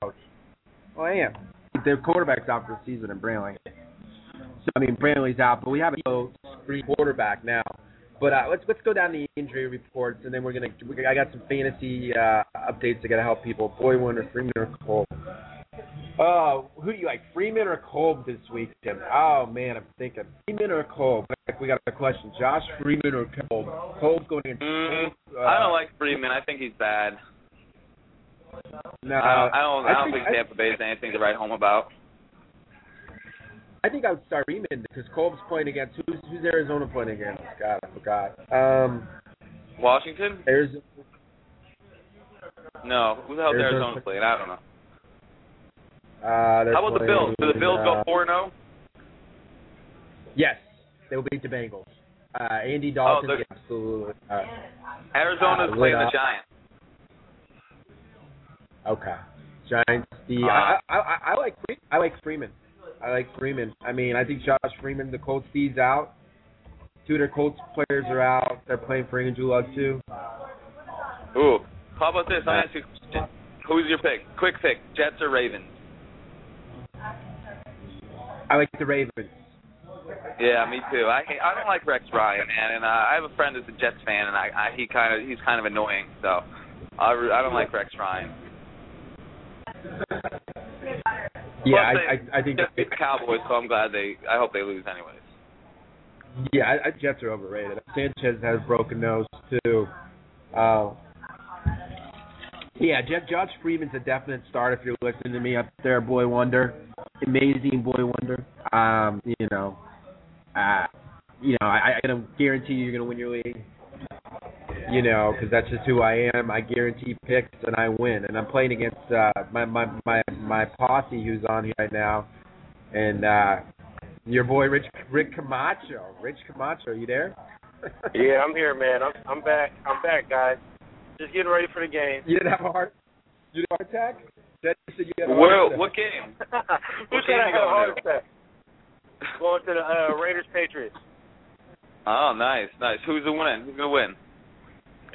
S5: coach. Well, I am. Their quarterback's out for the season in Brantley. So I mean, Brantley's out, but we have a screen quarterback now. But uh, let's let's go down the injury reports, and then we're gonna. We, I got some fantasy uh, updates that gotta help people. Boy, Wonder, Freeman or Kolb. Oh, who do you like, Freeman or Kolb this weekend? Oh man, I'm thinking Freeman or Kolb. We got a question: Josh Freeman or Kolb? Kolb's going against.
S12: Mm,
S5: uh,
S12: I don't like Freeman. I think he's bad.
S5: No,
S12: I don't. I don't. I don't
S5: think,
S12: think Tampa Bay is anything to write home about.
S5: I think I would start Freeman because Kolb's playing against who's who's Arizona playing against? God, I forgot. Um,
S12: Washington?
S5: Arizona.
S12: No. Who the hell
S5: Arizona-
S12: Arizona play? I don't know.
S5: Uh,
S12: How about the Bills? Do the Bills
S5: playing,
S12: go
S5: uh,
S12: four zero?
S5: Yes, they will beat the Bengals. Uh, Andy Dalton,
S12: they're-
S5: absolutely. Uh,
S12: Arizona's
S5: uh,
S12: playing the. Giants.
S5: Okay. Giants. The
S12: Uh,
S5: I, I I I like I like Freeman. I like Freeman. I mean, I think Josh Freeman, the Colts D's out. Two of their Colts players are out. They're playing for Andrew Luck too.
S12: Ooh. How about this? I'll ask you a question. Who's your pick? Quick pick. Jets or Ravens?
S5: I like the Ravens.
S12: Yeah, me too. I I don't like Rex Ryan, man, and uh, I have a friend who's a Jets fan, and I, I he kind of he's kind of annoying. So I I don't like Rex Ryan.
S5: Yeah,
S12: they
S5: I I think
S12: the Cowboys, so I'm glad they. I hope they lose anyways.
S5: yeah, I, I, Jets are overrated. Sanchez has broken nose too. Uh, yeah, Jeff, Josh Freeman's a definite start if you're listening to me up there, boy wonder, amazing boy wonder. Um, you know, uh, you know, I, I guarantee you're gonna win your league. You know, because that's just who I am. I guarantee picks and I win. And I'm playing against uh, my my my my posse who's on here right now, and uh, your boy Rich Rick Camacho. Rich Camacho, are you there?
S7: Yeah, I'm here, man. I'm I'm back. I'm back, guys. Just getting ready for the game.
S5: You didn't have a heart. You didn't have a heart attack. That said you had a
S12: Where,
S5: heart attack.
S12: what game?
S7: Who
S12: What
S7: said I
S12: you
S7: had a heart attack? Going to the uh, Raiders Patriots.
S12: Oh, nice, nice. Who's the win? Who's gonna win?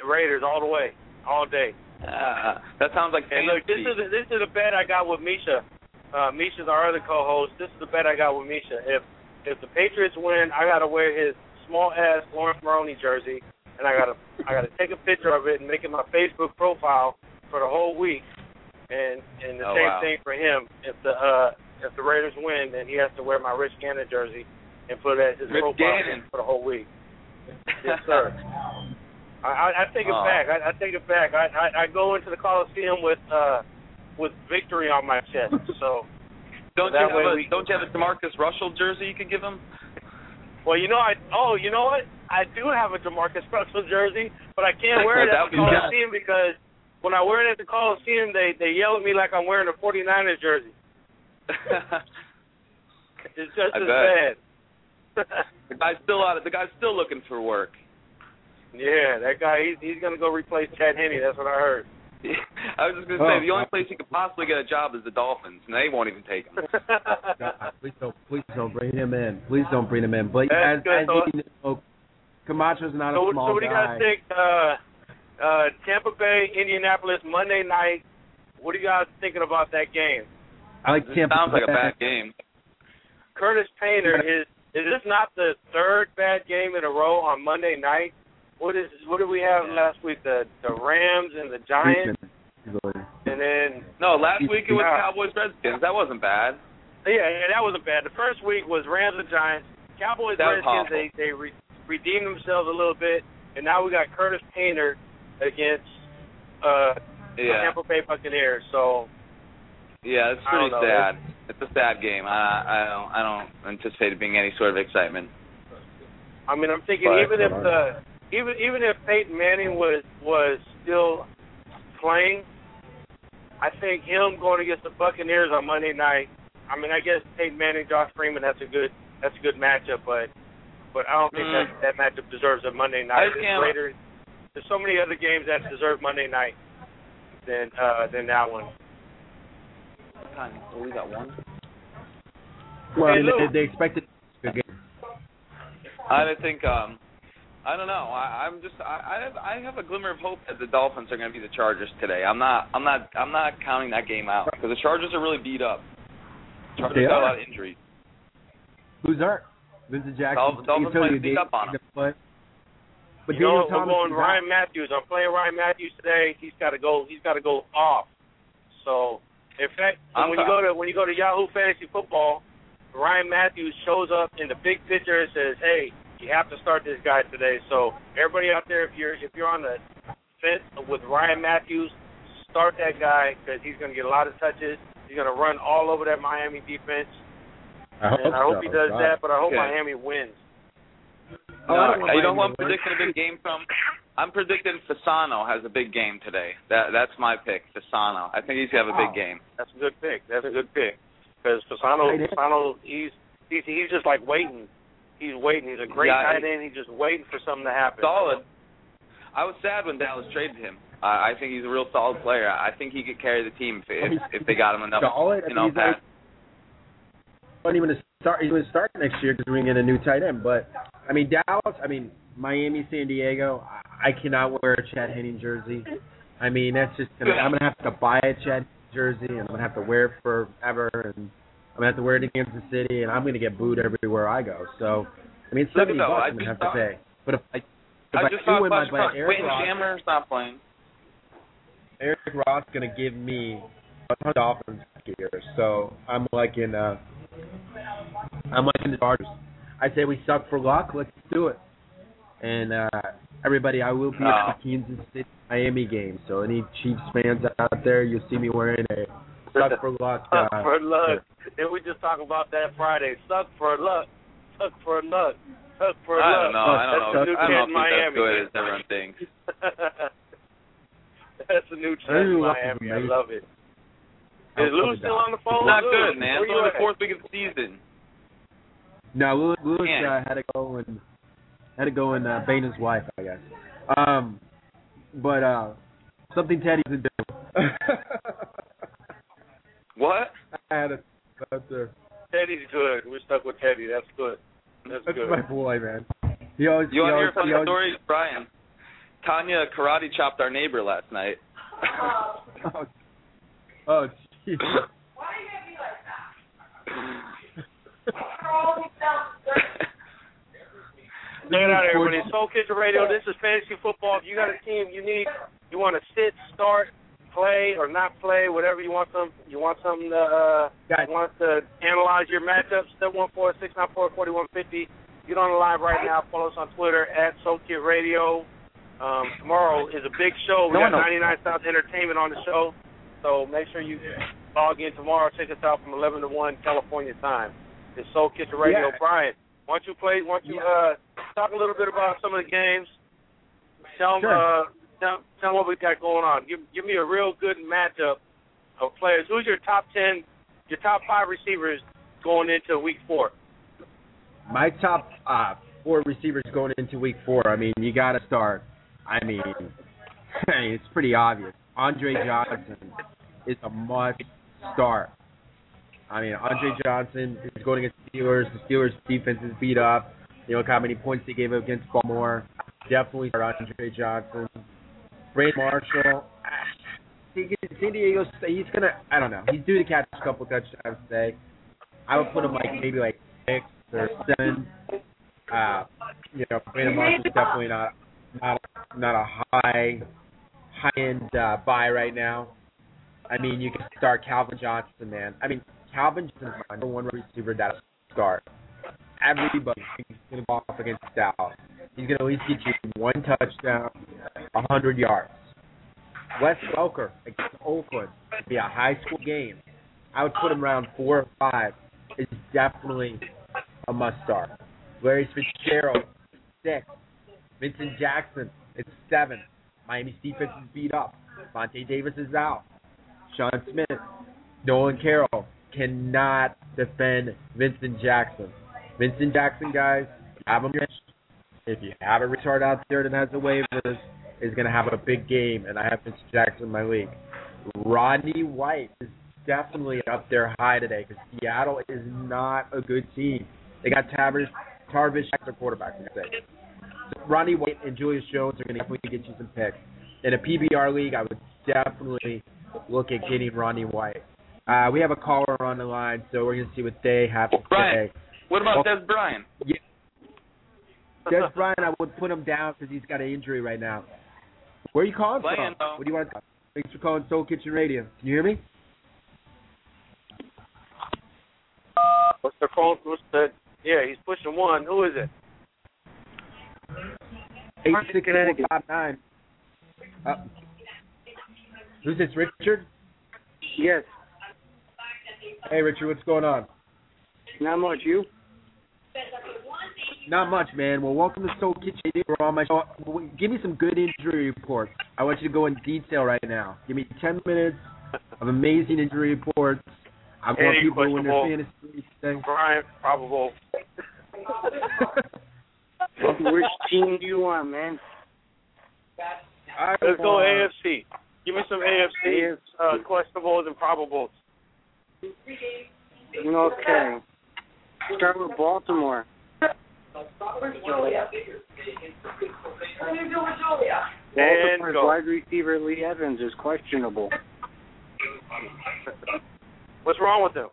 S7: Raiders all the way, all day.
S12: Uh, that sounds like
S7: And look, this is this is a bet I got with Misha. Uh, Misha's our other co-host. This is the bet I got with Misha. If if the Patriots win, I gotta wear his small ass Laurence Maroney jersey, and I gotta I gotta take a picture of it and make it my Facebook profile for the whole week. And and the
S12: Oh,
S7: same
S12: wow.
S7: thing for him. If the uh if the Raiders win, then he has to wear my Rich Gannon jersey and put it as his
S12: Rich
S7: profile
S12: Gannon.
S7: for the whole week. Yes, sir. I, I, take it
S12: Oh.
S7: back. I, I take it back. I, I I go into the Coliseum with uh with victory on my chest. So
S12: Don't you have a
S7: we-
S12: Don't you have a JaMarcus Russell jersey you could give him?
S7: well, you know I oh you know what I do have a JaMarcus Russell jersey, but I can't wear it at the
S12: would be-
S7: Coliseum because when I wear it at the Coliseum, they they yell at me like I'm wearing a 49ers jersey. It's just
S12: I
S7: as
S12: bet.
S7: bad.
S12: the guy's still out. Of, the guy's still looking for work.
S7: Yeah, that guy he's he's gonna go replace Chad Henne. That's what I heard.
S12: I was just gonna
S5: Oh,
S12: say the only place he could possibly get a job is the Dolphins, and they won't even take him.
S5: God, please don't, please don't bring him in. Please don't bring him in. But
S7: That's
S5: as,
S7: good,
S5: as
S7: so-
S5: you know, Camacho's not
S7: so,
S5: a small
S7: so what do you guys think? Uh, uh, Tampa Bay, Indianapolis, Monday night. What are you guys thinking about that game?
S5: I like
S12: It
S5: Tampa.
S12: sounds like a bad game.
S7: Curtis Painter is is this not the third bad game in a row on Monday night? What is what did we have last week? The the Rams and the Giants, and then
S12: No, last week it was
S7: Yeah.
S12: Cowboys Redskins. That wasn't bad.
S7: yeah, yeah, that wasn't bad. The first week was Rams and Giants. Cowboys
S12: That was
S7: Redskins
S12: awful.
S7: they they re- redeemed themselves a little bit, and now we got Curtis Painter against uh
S12: Yeah,
S7: Tampa Bay Buccaneers. So
S12: yeah, it's pretty
S7: don't
S12: sad. It's a sad game. I I don't I don't anticipate it being any sort of excitement.
S7: I mean, I'm thinking
S12: But-
S7: even if the even even if Peyton Manning was was still playing, I think him going against the Buccaneers on Monday night. I mean, I guess Peyton Manning, Josh Freeman, that's a good that's a good matchup, but but I don't think
S12: Mm.
S7: that that matchup deserves a Monday night.
S12: just
S7: It's
S12: can't-
S7: later. There's so many other games that deserve Monday night than uh than that one.
S12: We got one.
S5: Well,
S7: Hey,
S5: they, they expected a good game.
S12: I think um I don't know. I, I'm just I, I have I have a glimmer of hope that the Dolphins are going to be the Chargers today. I'm not I'm not I'm not counting that game out because the Chargers are really beat up. Chargers
S5: They
S12: got a lot of injuries.
S5: Who's hurt? Vincent Jackson.
S12: Dolphins- Dolphins
S5: until
S12: might
S5: you
S12: sneak
S5: get-
S12: up on 'em.
S5: But, but
S7: you know,
S5: Daniel
S7: I'm
S5: Thomas
S7: going
S5: is out.
S7: Ryan Mathews. I'm playing Ryan Mathews today. He's got to go. He's got to go off. So, in fact,
S12: I'm
S7: when you go to when you go to Yahoo Fantasy Football, Ryan Mathews shows up in the big picture and says, "Hey, you have to start this guy today." So, everybody out there, if you're if you're on the fence with Ryan Mathews, start that guy because he's going to get a lot of touches. He's going to run all over that Miami defense,
S5: I hope,
S7: and I hope
S5: so.
S7: he does
S5: God.
S7: that. But I hope
S12: Okay.
S7: Miami wins.
S5: Oh,
S12: No,
S5: want
S12: you know who I'm predicting a big game from? I'm predicting Fasano has a big game today. That that's my pick, Fasano. I think he's gonna have a big game.
S7: That's a good pick. That's a good pick. Because Fasano, Fasano, he's he's he's just like waiting. He's waiting. He's a great
S12: Yeah,
S7: tight end. He's just waiting for something to happen.
S12: Solid. I was sad when Dallas traded him. I I think he's a real solid player. I think he could carry the team if if, if they got him enough.
S5: Solid. I
S12: You know,
S5: mean, he's like,
S12: pass.
S5: not even to start. He's going to start next year because we're going to get a new tight end. But I mean, Dallas. I mean, Miami, San Diego. I, I cannot wear a Chad Henne jersey. I mean, that's just gonna. I'm going to have to buy a Chad jersey, and I'm going to have to wear it forever, and I'm going to have to wear it in Kansas City, and I'm going to get booed everywhere I go. So, I mean, it's
S12: Look at
S5: seventy
S12: that,
S5: bucks I'm going to
S12: just
S5: have to pay. But if I if
S12: I
S5: I,
S12: just
S5: do win my bet, Eric Ross,
S12: Jammer's not playing.
S5: Eric Ross going to give me a Dolphins here. So I'm liking uh I'm liking the Chargers. I say we suck for luck. Let's do it. And uh everybody, I will be
S12: No.
S5: at the Kansas City Miami game. So any Chiefs fans out there, you'll see me wearing a suck for luck.
S7: Suck
S5: Uh,
S7: for luck. Did we just talk about that Friday? Suck for luck. Suck for luck. Suck for
S12: I
S7: luck.
S12: don't know. I don't
S7: That's
S12: know.
S7: the new
S12: I
S7: kid
S12: don't know if he's as
S7: Miami.
S12: good as everyone thinks.
S7: That's a new trend in
S5: Ooh, luck
S7: Miami. I love it.
S5: I
S7: Lou still on the phone?
S12: It's not
S7: Lou,
S12: good, man.
S7: where
S12: It's
S7: you
S12: only the fourth week of the season.
S5: No, Lewis, Lewis
S12: Can't.
S5: uh, had to go and had to go and uh, bane his wife, I guess. Um, but uh, something Teddy doesn't do.
S12: What?
S5: I had it. That's, uh,
S7: Teddy's good. We're stuck with Teddy. That's good. That's
S5: that's
S7: good.
S5: my boy, man. He always.
S12: You
S5: he
S12: want to hear
S5: always,
S12: a funny
S5: he always,
S12: Brian? Tanya karate chopped our neighbor last night.
S5: Oh, oh jeez.
S7: Check it out, everybody. Soul Kitchen Radio. This is fantasy football. If you got a team you need, you want to sit, start, play or not play, whatever you want them. You want something to uh, you want to analyze your matchups. Seven one four six nine four forty one fifty. Get on the live right now. Follow us on Twitter at SoulKit Radio. Um, tomorrow is a big show. We got
S12: no.
S7: 99 South Entertainment on the show, so make sure you log in tomorrow. Check us out from 11 to 1 California time. It's Soul Kitchen Radio.
S5: Yeah.
S7: Brian, why don't you play? Why don't you uh, talk a little bit about some of the games? Tell them,
S5: Sure.
S7: uh, tell, tell what we got going on. Give give me a real good matchup of players. Who's your top 10, your top five receivers going into Week Four?
S5: My top uh, four receivers going into week four. I mean, you got to start. I mean, it's pretty obvious. Andre Johnson is a must start. I mean, Andre Johnson is going against the Steelers. The Steelers defense is beat up. You know how many points they gave up against Baltimore. Definitely start Andre Johnson. Brandon Marshall. San Diego, he's gonna. I don't know. He's due to catch a couple touchdowns today. I would say. I would put him like maybe like six or seven. Uh, you know, Brandon Marshall's definitely not not not a high high end uh, buy right now. I mean, you can start Calvin Johnson, man. I mean, Calvin Johnson is my number one receiver that start. Everybody is going to go off against Dallas. He's going to at least get you one touchdown, a hundred yards. Wes Welker against Oakland would be a high school game. I would put him around four or five. Is definitely a must start. Larry Fitzgerald, six. Vincent Jackson, it's seven. Miami's defense is beat up. Vontae Davis is out. Sean Smith, Nolan Carroll cannot defend Vincent Jackson. Vincent Jackson, guys, have him. If you have a retard out there that has the waivers, is going to have a big game, and I have Vincent Jackson in my league. Roddy White is definitely up there high today because Seattle is not a good team. They got Tavish, Tarvish as their quarterback. sake. So Roddy White and Julius Jones are going to definitely get you some picks. In a PBR league, I would definitely look at getting Roddy White. Uh, we have a caller on the line, so we're going to see what they have to say.
S12: What about. Dez Bryant?
S5: Dez Bryant, I would put him down because he's got an injury right now. Where are you calling
S12: Playing,
S5: from?
S12: though.
S5: What do you want to Thanks for calling Soul Kitchen Radio. Can you hear me?
S7: What's the phone? What's the? Yeah, he's pushing one. Who is it?
S5: Eight six four five nine. Uh, who's this, Richard?
S13: Yes,
S5: Hey, Richard, what's going on?
S13: not much. You?
S5: Not much, man. Well, welcome to Soul Kitchen. We're on my show. Give me some good injury reports. I want you to go in detail right now. Give me 10 minutes of amazing injury reports. I want
S7: Any
S5: people to win their
S7: questionable-
S5: fantasy leagues today.
S7: Brian, probable.
S13: Which team do you want, man?
S5: I
S7: Let's go
S5: want-
S7: AFC. Give me some AFC uh, questionables and probables.
S13: Okay. Start with Baltimore.
S7: And
S13: Baltimore's
S7: go.
S13: wide receiver Lee Evans is questionable.
S7: What's wrong with him?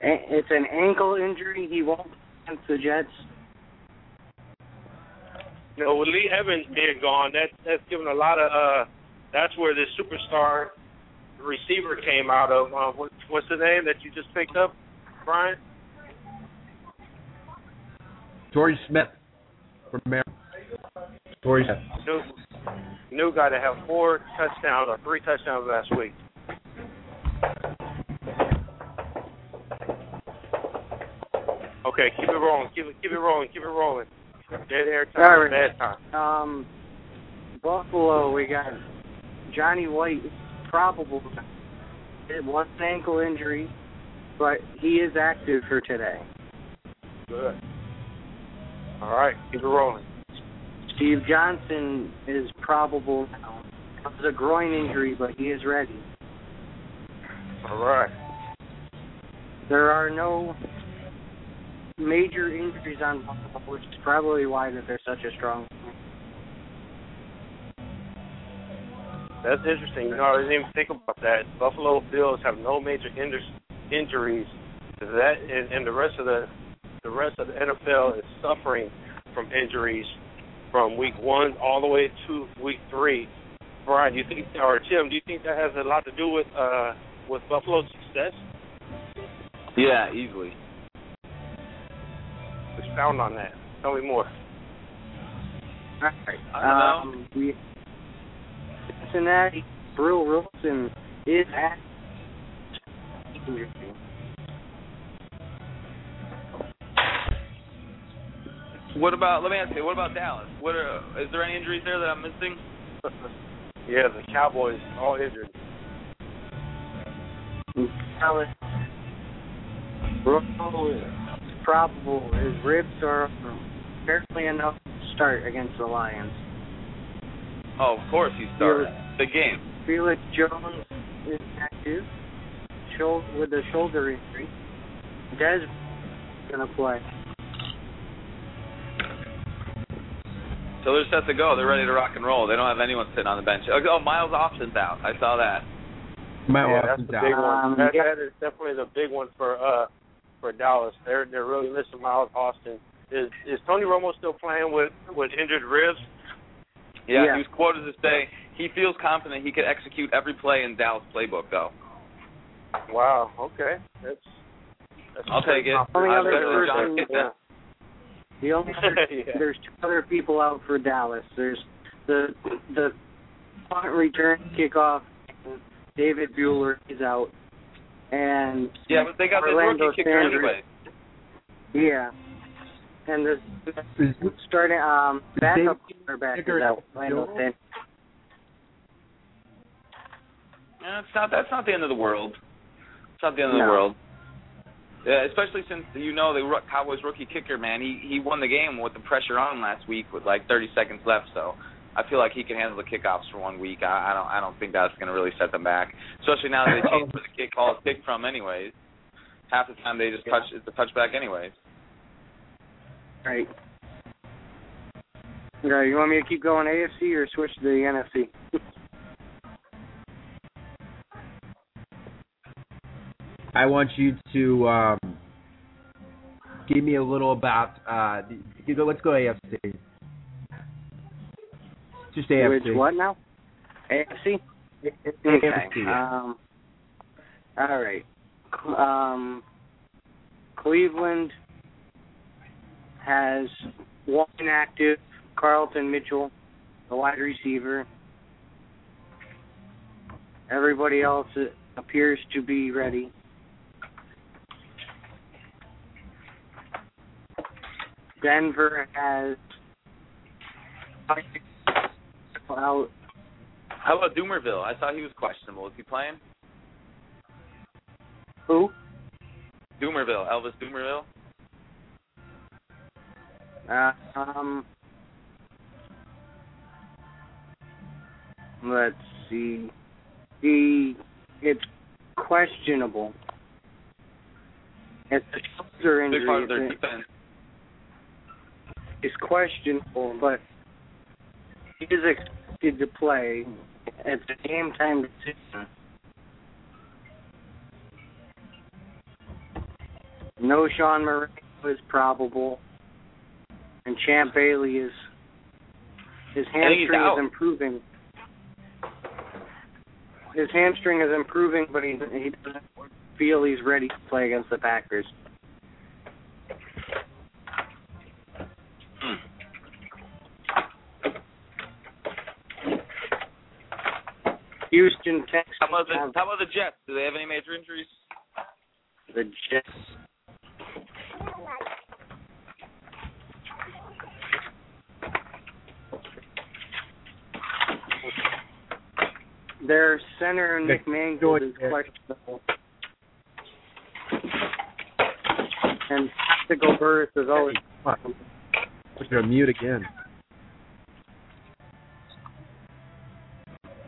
S13: It's an ankle injury. He won't play against the Jets.
S7: No, with Lee Evans being gone, that that's given a lot of. uh That's where this superstar receiver came out of. Uh, what, what's the name that you just picked up, Brian?
S5: Torrey Smith from Maryland. Torrey Smith.
S7: New, new guy to have four touchdowns or three touchdowns last week. Okay, keep it rolling, keep it keep it rolling, keep it rolling. Dead air time,
S13: All right.
S7: bad time.
S13: Um, Buffalo, we got Johnny White, probable. It was an ankle injury, but he is active for today.
S7: Good. All right, keep it rolling.
S13: Steve Johnson is probable now. It was a groin injury, but he is ready.
S7: All right.
S13: There are no major injuries on Buffalo, which is probably why that they're such a strong.
S7: That's interesting. You know, I didn't even think about that. Buffalo Bills have no major injuries. That and, and the rest of the the rest of the NFL is suffering from injuries from week one all the way to week three. Brian, do you think, or Tim, do you think that has a lot to do with uh with Buffalo's success?
S12: Yeah, easily.
S7: Expound on that. Tell me more.
S13: All right.
S12: I don't
S13: Um, we, Cincinnati, Brill Wilson is at.
S12: What about? Let me ask you. What about Dallas? What are? Is there any injuries there that I'm missing?
S7: yeah, the Cowboys all injured.
S13: Dallas. Brill is probable. His ribs are barely enough to start against the Lions.
S12: Oh, of course he started. the game.
S13: Felix Jones is active, shoulder with a shoulder injury. Dez gonna play.
S12: So they're set to go. They're ready to rock and roll. They don't have anyone sitting on the bench. Oh, oh Miles Austin's out. I saw that.
S5: My
S7: yeah,
S5: Watson's
S7: that's the big
S5: out.
S7: one.
S13: Um,
S7: that, that is definitely the big one for uh for Dallas. They're they're really missing Miles Austin. Is is Tony Romo still playing with with injured ribs?
S12: Yeah,
S13: Yeah.
S12: he was quoted as saying he feels confident he could execute every play in Dallas playbook, though.
S7: Wow. Okay. That's. that's
S12: I'll take it. I'm better than Jon
S13: person-
S12: Kitna.
S13: The only
S7: yeah.
S13: there's two other people out for Dallas. There's the the punt return kickoff. David Buehler is out, and
S12: Yeah, but they got the
S13: Orlando
S12: rookie kicker anyway.
S13: Yeah, and the
S5: Is-
S13: starting um backup quarterback is out. Orlando Sanders.
S12: Yeah, it's not. That's not the end of the world. It's not the end of the world. Yeah, especially since you know the Cowboys rookie kicker, man. He he won the game with the pressure on last week with like 30 seconds left. So I feel like he can handle the kickoffs for one week. I, I don't I don't think that's going to really set them back. Especially now that they changed where the kick ball is kicked from, anyways. Half the time they just touch it's a touchback, anyways.
S13: Right. Okay, you want me to keep going AFC or switch to the NFC?
S5: I want you to um, give me a little about. Uh, the, let's go AFC. Just AFC.
S13: Which what now? AFC. Okay.
S5: AFC.
S13: Um. All right. Um. Cleveland has one active, Carlton Mitchell, the wide receiver. Everybody else appears to be ready. Denver has out
S12: How about Dumervil? I thought he was questionable. Is he playing?
S13: who?
S12: Dumervil, Elvis Dumervil.
S13: Uh, um, let's see. The it's questionable. It's a shoulder injury.
S12: Big part of their defense.
S13: It's questionable, but he is expected to play. It's a game time decision. Knowshon Moreno is probable, and Champ Bailey is his hamstring is improving. His hamstring is improving, but he he doesn't feel he's ready to play against the Packers. Houston, Texas,
S12: How about the
S13: have
S12: How about the Jets? Do they have any major injuries?
S13: the Jets. Their center Nick Mangold is questionable, and Plaxico Burress is always
S5: Put your mute again.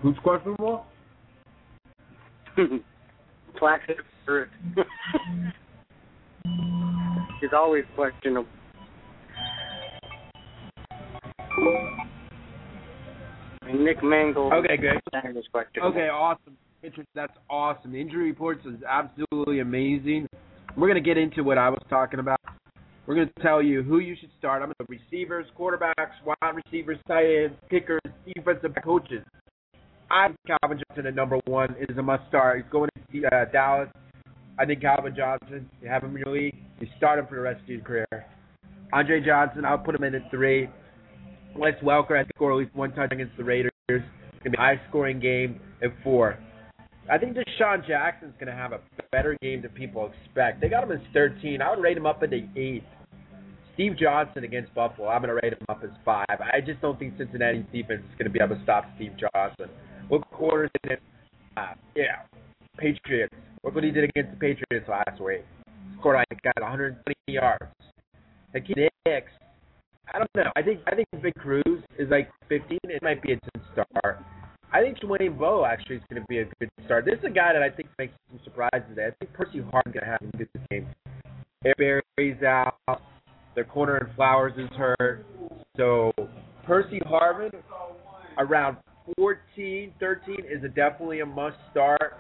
S5: Who's questionable?
S13: Plaxico Burress. He's always questionable. And Nick Mangold
S5: Okay, good.
S13: questionable.
S5: Okay, awesome. That's awesome. The injury reports is absolutely amazing. We're going to get into what I was talking about. We're going to tell you who you should start. I'm going to receivers, quarterbacks, wide receivers, tight ends, kickers, defensive coaches. I think Calvin Johnson at number one is a must start. He's going to uh, Dallas. I think Calvin Johnson, you have him in your league, you start him for the rest of your career. Andre Johnson, I'll put him in at three. Wes Welker has to score at least one touchdown against the Raiders. It's going to be a high scoring game at four. I think DeSean Jackson's going to have a better game than people expect. They got him as 13. I would rate him up at the eighth. Steve Johnson against Buffalo, I'm going to rate him up as five. I just don't think Cincinnati's defense is going to be able to stop Steve Johnson. Look quarters in it. Uh, yeah, Patriots. Look what he did against the Patriots last week. Scored like got 120 yards. Hakeem Nicks. I don't know. I think I think Vic Cruz is like 15. It might be a 10 star. I think Dwayne Bowe actually is going to be a good start. This is a guy that I think makes some surprises. I think Percy Harvin's going to have a good game. Eric Berry's out. Their corner and Flowers is hurt. So Percy Harvin around 14, 13 is a definitely a must start.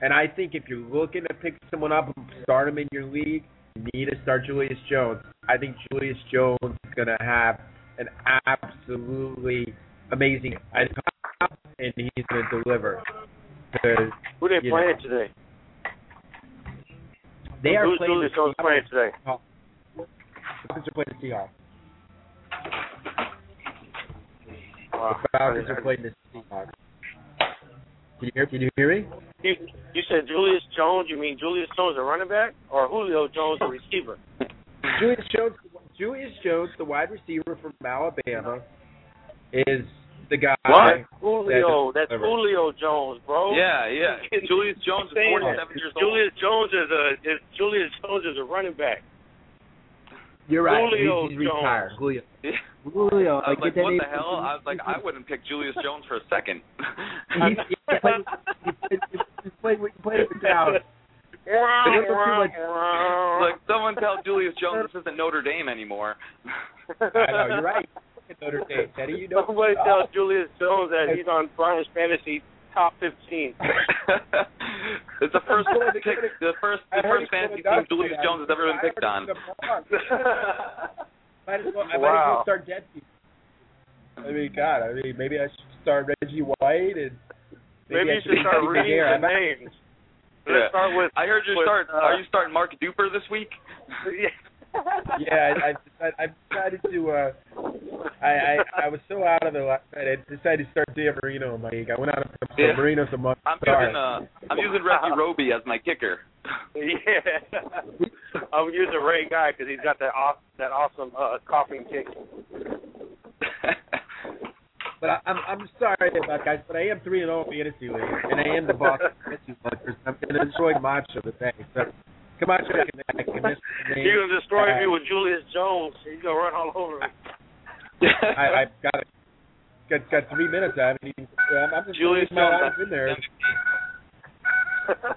S5: And I think if you're looking to pick someone up and start him in your league, you need to start Julius Jones. I think Julius Jones is going to have an absolutely amazing and he's going to deliver. Because,
S7: Who they playing
S5: know,
S7: today?
S5: They are
S7: Who's
S5: playing
S7: Julius
S5: the
S7: Jones playing today?
S5: The are playing the Seahawks.
S7: Wow.
S5: The Falcons are playing the Seahawks. Can you hear? Can you hear me?
S7: You, you said Julius Jones. You mean Julius Jones, a running back, or Julio Jones, a receiver?
S5: Julius Jones, Julius Jones, the wide receiver from Alabama, is the guy.
S7: What? Julio.
S5: that
S7: That's Julio Jones, bro.
S12: Yeah, yeah. Julius Jones is 47 years old.
S7: Julius Jones is a is Julius Jones is a running back.
S5: You're right.
S7: Julio
S5: he's, he's retired. Julio. Julio.
S12: I was like,
S5: get
S12: what the
S5: from
S12: hell? I was like, I wouldn't pick Julius Jones for a second.
S5: He's, he played, he played, he played, he played with Dallas.
S12: like, someone tell Julius Jones this isn't Notre Dame anymore.
S5: I know you're right. Notre Dame, Teddy. You know.
S7: Somebody tell Julius Jones that he's on Brian's fantasy top fifteen.
S12: it's the first pick, the first the first fantasy team Julius
S5: to
S12: Jones has ever been picked on.
S5: he's Might as well, I might as well start dead people. I mean, God, I mean, maybe I should start Reggie White and
S7: Maybe
S5: I
S7: you should start reading the names.
S12: Yeah.
S7: Let's start with.
S12: I heard you start.
S7: uh,
S12: are you starting Mark Duper this week?
S5: yeah, I, I, I decided to. uh I, I I was so out of it last night. I decided to start Dan Marino in my league. I went out and put
S12: Yeah.
S5: Marino some months.
S12: I'm
S5: Sorry.
S12: using uh I'm using Reggie Roby as my kicker.
S7: yeah. I'm using Ray Guy because he's got that off that awesome uh, coughing kick.
S5: But I, I'm I'm sorry about guys, but I am three and zero in fantasy league, and I am the boss of fantasy league. I'm going to destroy Macho today. So Camacho, I can, I can miss the name.
S7: You're gonna destroy
S5: Uh,
S7: me with Julius Jones. He's gonna run all over me.
S5: I, I've got it. Got got three minutes. I haven't even. I'm, I'm just
S12: Julius
S5: my
S12: Jones.
S5: in there.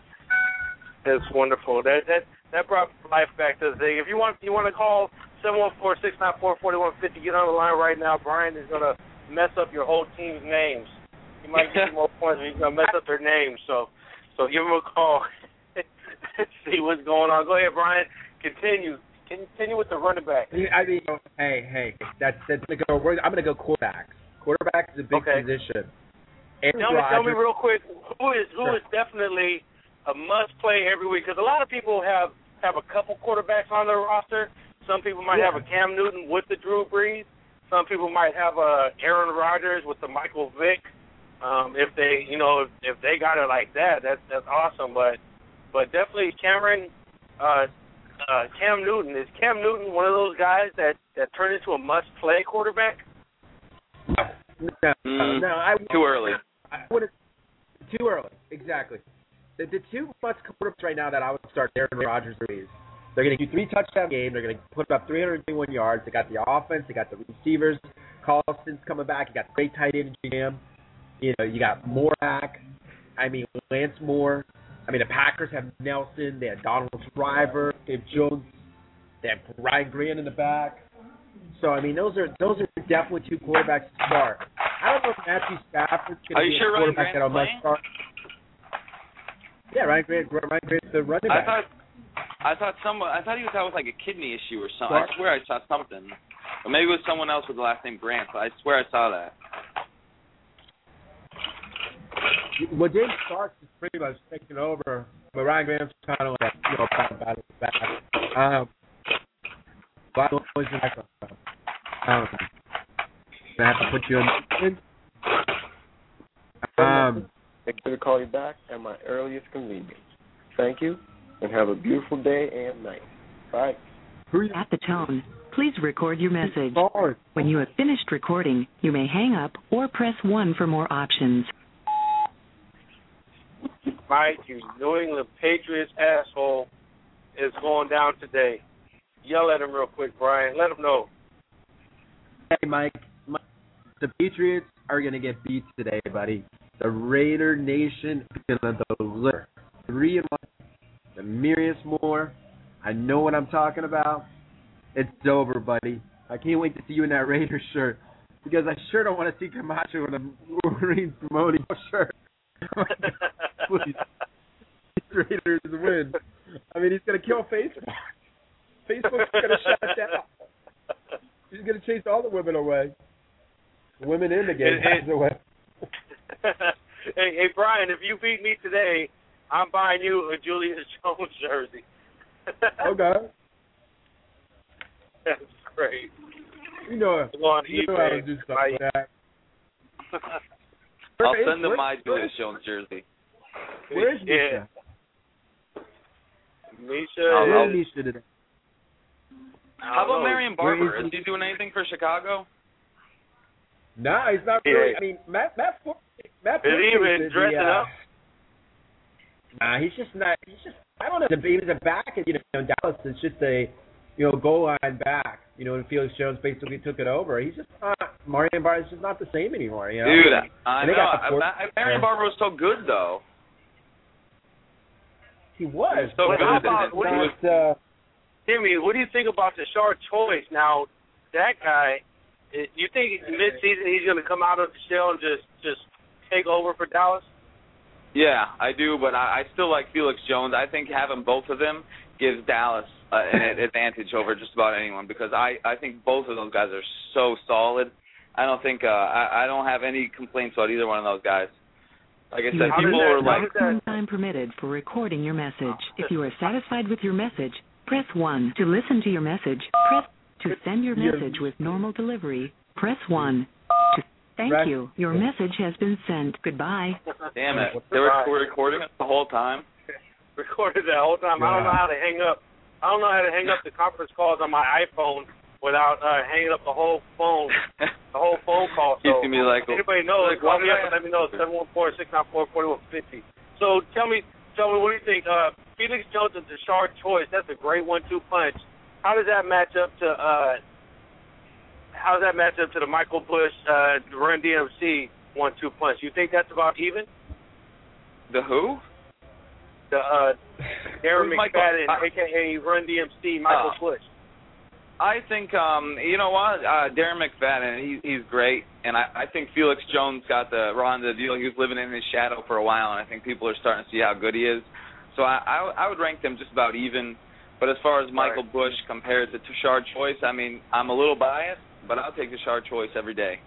S7: That's wonderful. That that that brought life back to the thing. If you want you want to call seven one four six nine four forty one fifty, get on the line right now. Brian is gonna mess up your whole team's names. He might give you more points, but he's gonna mess up their names. So so give him a call. See what's going on. Go ahead, Brian. Continue. Continue with the running back.
S5: I mean, hey, hey, that's that's gonna go. I'm gonna go quarterbacks. Quarterback is a big
S7: Okay.
S5: position. Aaron
S7: Tell me, tell me real quick, who is who
S5: Sure.
S7: is definitely a must play every week? Because a lot of people have have a couple quarterbacks on their roster. Some people might
S5: Yeah.
S7: have a Cam Newton with the Drew Brees. Some people might have a Aaron Rodgers with the Michael Vick. Um, if they, you know, if, if they got it like that, that's that's awesome. But but definitely Cameron, uh, uh, Cam Newton is Cam Newton one of those guys that that turned into a must play quarterback?
S5: No,
S12: Mm,
S5: no, I
S12: Too early.
S5: I would too early. Exactly. The, the two must quarterbacks right now that I would start Aaron Rodgers and Brees. They're going to do three touchdown game. They're going to put up 321 yards. They got the offense. They got the receivers. Carlson's coming back. You got great tight end Jam. You know, you got Moore back. I mean, Lance Moore. I mean, the Packers have Nelson. They have Donald Driver. They have Jones. They have Ryan Grant in the back. So I mean, those are those are definitely two quarterbacks to start. I don't know if Matthew Stafford's going to be
S12: sure
S5: a quarterback that I must start. Yeah, Ryan Grant. Ryan Grant's the running back.
S12: I thought I thought someone I thought he was out with like a kidney issue or something. I swear I saw something. Or maybe it was someone else with the last name Grant, but I swear I saw that.
S5: Well, James Starks is pretty much taking over, but Ryan Graham's kind of like you know battle battle back. Um, but I don't know what's the next one. Um, I have to put you in. Um,
S14: Make sure to call you back at my earliest convenience. Thank you, and have a beautiful day and night. Bye.
S15: At the tone, please record your message. When you have finished recording, you may hang up or press 1 for more options.
S7: Mike, you New England Patriots asshole is going down today. Yell at him real quick, Brian. Let him know.
S5: Hey, Mike. Mike, the Patriots are going to get beat today, buddy. The Raider Nation is going to deliver. Three and one. Denarius Moore. I know what I'm talking about. It's over, buddy. I can't wait to see you in that Raiders shirt because I sure don't want to see Camacho in a Wolverine promoting shirt. Please. Raiders win. I mean, he's going to kill Facebook. Facebook's going to shut down. He's going to chase all the women away. Women in the game,
S7: Hey,
S5: by the way.
S7: hey, hey, Brian, if you beat me today, I'm buying you a Julius Jones jersey.
S5: Oh, okay.
S7: That's great.
S5: You know,
S7: Go on
S5: you know how to do stuff like that.
S12: I'll send them my Julius Jones jersey.
S5: Where's
S7: Yeah.
S5: Misha?
S7: Misha
S12: I'll-
S7: is,
S5: Misha today?
S12: How about
S7: know.
S12: Marion Barber?
S5: is
S12: Is he doing anything for Chicago?
S5: Nah, he's not
S7: Yeah.
S5: I mean, Matt Matt Matt
S7: Is he even
S5: is the,
S7: dressing
S5: uh,
S7: up?
S5: Nah, he's just not. He's just. I don't know. The he was a back, you know, in Dallas, it's just a, you know, goal line back. You know, and Felix Jones basically took it over. He's just not. Marion Barber is just not the same anymore. You know,
S12: Dude, I
S5: And they
S12: know.
S5: got the fourth-
S12: Marion Barber was so good though.
S5: He was.
S12: So
S7: But
S12: good.
S7: how about- what do you-
S5: uh,
S7: Timmy, what do you think about the Shard choice? Now, that guy, i- you think mid-season he's going to come out of the shell and just just take over for Dallas?
S12: Yeah, I do, but I, I still like Felix Jones. I think having both of them gives Dallas uh, an advantage over just about anyone because I I think both of those guys are so solid. I don't think uh, I I don't have any complaints about either one of those guys. Like I
S15: You
S12: said,
S15: have
S12: people are like,
S15: maximum time permitted for recording your message. Oh. If you are satisfied with your message, press 1. To listen to your message, press to send your message with normal delivery, press 1. To thank
S5: Right.
S15: you. Your message has been sent. Goodbye.
S12: damn it, they were were recording it the whole time.
S7: Recorded that whole time. I don't know how to hang up. I don't know how to hang up the conference calls on my iPhone without uh, hanging up the whole phone, the whole phone call.
S12: He's
S7: So
S12: gonna be like,
S7: if anybody knows,
S12: like,
S7: call me up and let me know. Seven one four six nine four forty one fifty. So tell me, tell me, what do you think? Uh, Felix Jones and Tashard Choice. That's a great one-two punch. How does that match up to? Uh, how does that match up to the Michael Bush uh, Run DMC one-two punch? You think that's about even?
S12: The who?
S7: The uh, Darren? McFadden,
S12: Uh,
S7: aka Run DMC, Michael
S12: Oh.
S7: Bush.
S12: I think um you know what? Uh Darren McFadden he he's great and I I think Felix Jones got the raw end of the deal. He was living in his shadow for a while and I think people are starting to see how good he is. So I I, I would rank them just about even. But as far as Michael Bush compared to Tashard Choice I mean I'm a little biased but I'll take Tashard Choice every day.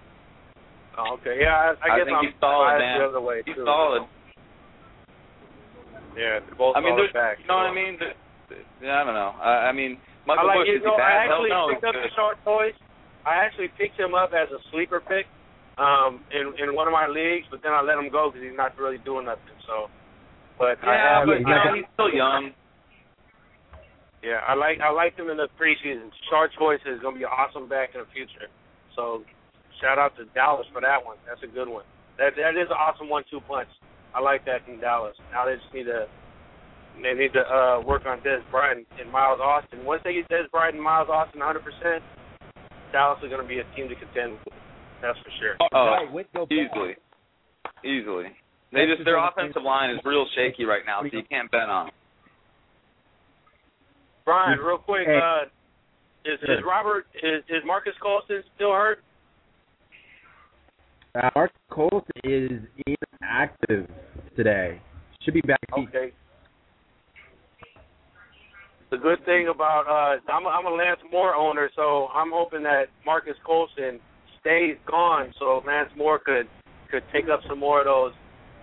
S7: Oh, okay, yeah, I, I
S12: I
S7: guess
S12: think
S7: I'm
S12: he's solid, man.
S7: the other way
S12: he's
S7: too.
S12: solid.
S7: Yeah, they're both
S12: I mean
S7: solid backs.
S12: you know what I mean? The- the- yeah, I don't know. I, I mean
S7: I like
S12: Bush
S7: it. No, I actually
S12: no
S7: picked up the short toys. I actually picked him up as a sleeper pick um, in in one of my leagues, but then I let him go because he's not really doing nothing. So, but I
S12: yeah
S7: have,
S12: but you know he's still young
S7: Yeah, I like I liked him in the preseason. Short choice is going to be awesome back in the future. So, shout out to Dallas for that one. That's a good one. That that is an awesome one-two punch. I like that in Dallas. Now they just need to they need to uh, work on Dez Bryant and Miles Austin. Once they get Dez Bryant and Miles Austin 100 percent, Dallas is going to be a team to contend with. That's for sure.
S12: Oh,
S5: Right, with no
S12: easily, easily. They just their offensive line is real shaky right now, so you can't bet on. 'em.
S7: Brian, real quick,
S5: Hey.
S7: uh, is is Robert is is Marques Colston still hurt?
S5: Uh, Mark Colton is inactive today. Should be back.
S7: Okay. The good thing about uh, I'm a, I'm a Lance Moore owner, so I'm hoping that Marques Colston stays gone, so Lance Moore could could take up some more of those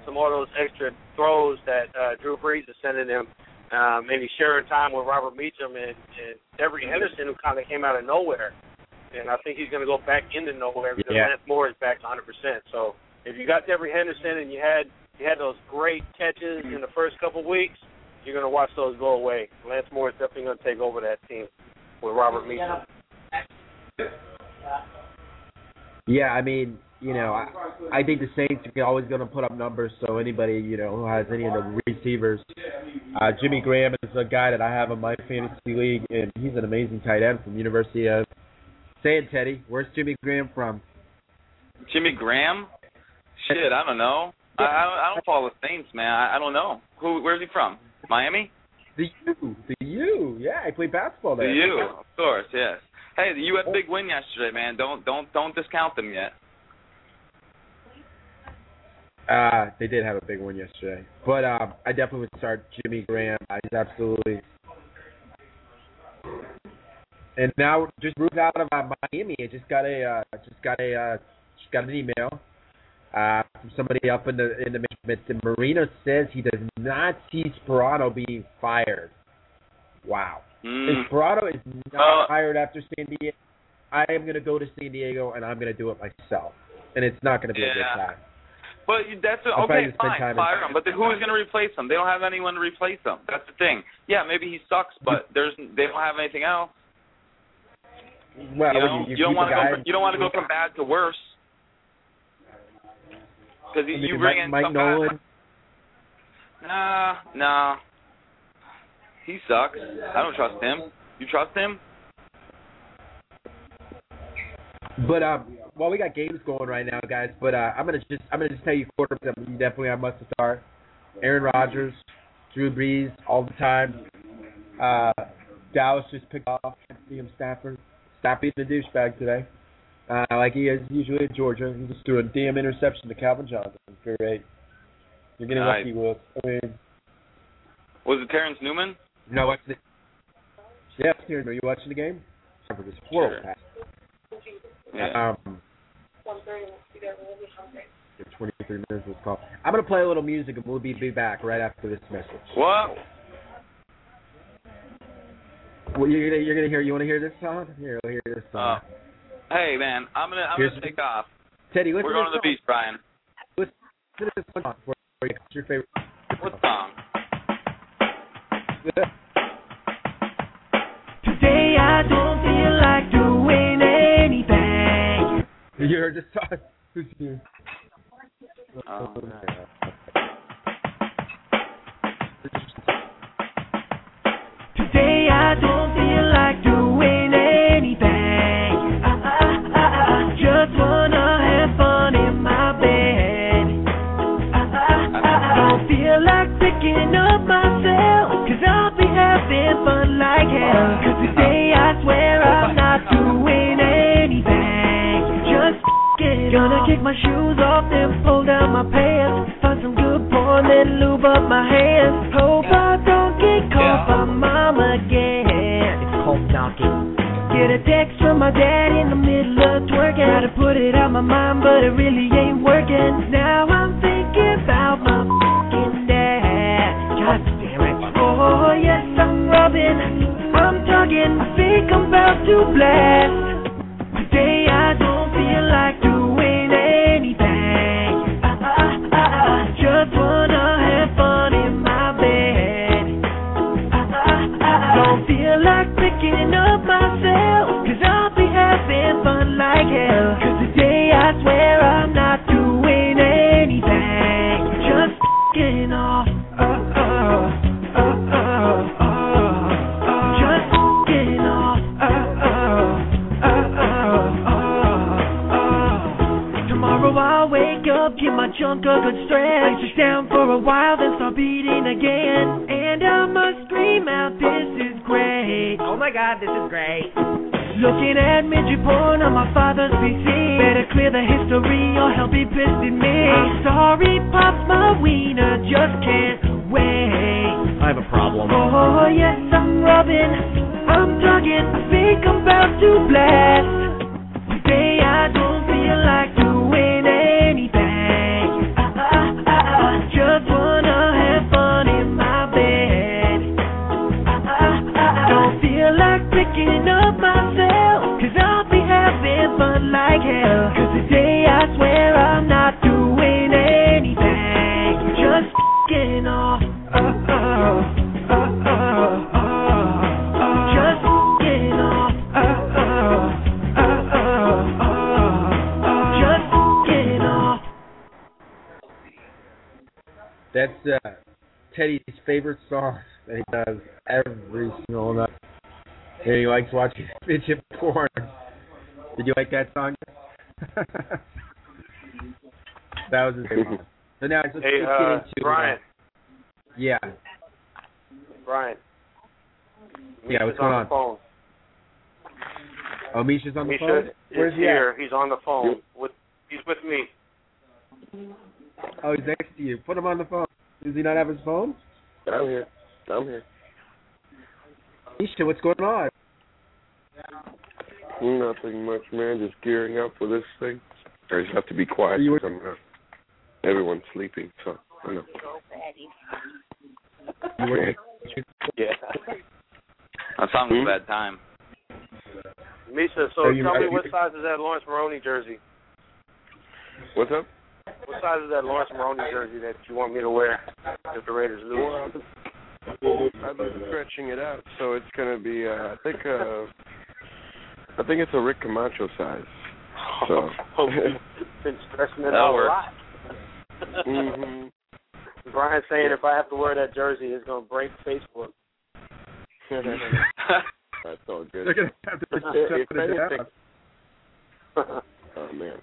S16: some more of those extra throws that uh, Drew Brees is sending him. Um, maybe sharing time with Robert Meacham and, and Devery Henderson, who kind of came out of nowhere. And I think he's going to go back into nowhere because
S5: Yeah.
S16: Lance Moore is back to 100%. So if you got Devery Henderson and you had you had those great catches in the first couple weeks, you're going to watch those go away. Lance Moore is definitely going to take over that team with Robert Meacham.
S5: Yeah, I mean, you know, I, I think the Saints are always going to put up numbers. So anybody, you know, who has any of the receivers, uh, Jimmy Graham is a guy that I have in my fantasy league, and he's an amazing tight end from University of. Say it, Teddy. Where's Jimmy Graham from?
S12: Jimmy Graham? Shit, I don't know. I I don't, I don't follow the Saints, man. I, I don't know. Who? Where's he from? Miami?
S5: The U. The U. Yeah, I played basketball there. The.
S12: U, of course, yes. Hey, the U had a big win yesterday, man. Don't don't don't discount them yet.
S5: Uh, they did have a big one yesterday, but um, I definitely would start Jimmy Graham. Uh, he's absolutely. And now just moved out of uh, Miami. I just got a uh, just got a uh, just got an email uh, from somebody up in the in the management. And Marino says he does not see Sparano being fired. Wow.
S12: Mm.
S5: If Sparano is not
S12: Well-
S5: hired after San Diego, I am going to go to San Diego and I'm going to do it myself. And it's not going to be a good time.
S12: But you- that's
S5: I'll
S12: okay. Fine, fire him. But then who's going to replace him? They don't have anyone to replace him. That's the thing. Yeah, maybe he sucks, but there's they don't have anything else.
S5: Well,
S12: you, know?
S5: you, you,
S12: don't want to go. From, you don't want to go from bad to worse. Because
S5: I mean,
S12: you
S5: Mike,
S12: bring in
S5: Mike
S12: some
S5: Nolan.
S12: Nah, nah. He sucks. I don't trust him. You trust him?
S5: But um, well, we got games going right now, guys. But uh, I'm gonna just I'm gonna just tell you quarterbacks that you definitely have must start. Aaron Rodgers, Drew Brees, all the time. Uh, Dallas just picked off Liam Stafford. Stop being a douchebag today, uh, like he is usually at Georgia. He just threw a damn interception to Calvin Johnson. Great. You're getting
S12: Nice.
S5: lucky, Will. I mean,
S12: Was it Terrence Newman?
S5: no, watch the. Yeah, here. Are you watching the game? For this horrible
S12: Sure.
S5: pass.
S12: Yeah.
S5: Um, 23 minutes was called. I'm gonna play a little music and we'll be, be back right after this message.
S12: What?
S5: Well, you're gonna you're gonna hear. You want to hear this song? Here, we'll hear this song.
S12: Uh, hey man, I'm gonna I'm
S5: Here's-
S12: gonna take off.
S5: Teddy, listen
S12: We're going to
S5: to
S12: the beach, Brian.
S5: Listen to this song for for you. What's your favorite?
S12: What song?
S17: Today I don't feel like doing anything.
S5: You heard this song? Who's here?
S12: Oh,
S17: Today I don't feel like doing Gonna kick my shoes off, then pull down my pants. Find some good porn, then lube up my hands. Hope I don't get caught by mom again. It's cold knocking. Get a text from my dad in the middle of twerking. Try to put it out my mind, but it really ain't working. Now I'm thinking about my fucking dad. God damn it. Oh, yes, I'm rubbing. I'm tugging. I think I'm about to blast. For a while, then start beating again. And I must scream out, this is great. Oh my god, this is great. Looking at midget porn on my father's PC. Better clear the history or he'll be pissed at me. I'm sorry, Pops, my wiener just can't
S5: watching midget porn. Did you like that song? that was his favorite. one. So now let's,
S7: Hey,
S5: let's
S7: uh,
S5: into
S7: Brian.
S5: yeah.
S7: Brian.
S5: Yeah, what's
S7: Misha's
S5: going
S7: on
S5: on?
S7: the phone.
S5: Oh, Misha's on the phone.
S7: is
S5: Where's he
S7: here.
S5: at?
S7: He's on the phone. With he's with me.
S5: Oh, he's next to you. Put him on the phone. Does he not have his phone?
S14: I'm here. I'm here.
S5: Misha, what's going on?
S14: Nothing much, man. Just gearing up for this thing. I just have to be quiet. 'cause I'm, uh, everyone's sleeping, so I know.
S5: You
S7: Yeah.
S12: That sounds like a bad time.
S7: Misha, so
S5: you-
S7: tell me
S5: you-
S7: what size is that Laurence Maroney jersey?
S14: What's up?
S7: What size is that Laurence Maroney jersey that you want me to wear if the Raiders lose?
S14: Well, I've I've been stretching it out, so it's gonna be. Uh, I think. Uh, I think it's a Rick Camacho size. So.
S7: Been stretching it out a
S12: work.
S7: lot.
S14: hmm
S7: Brian's saying if I have to wear that jersey, it's gonna break Facebook.
S14: That's all good.
S5: They're gonna have to
S14: If,
S5: it
S14: anything, oh man.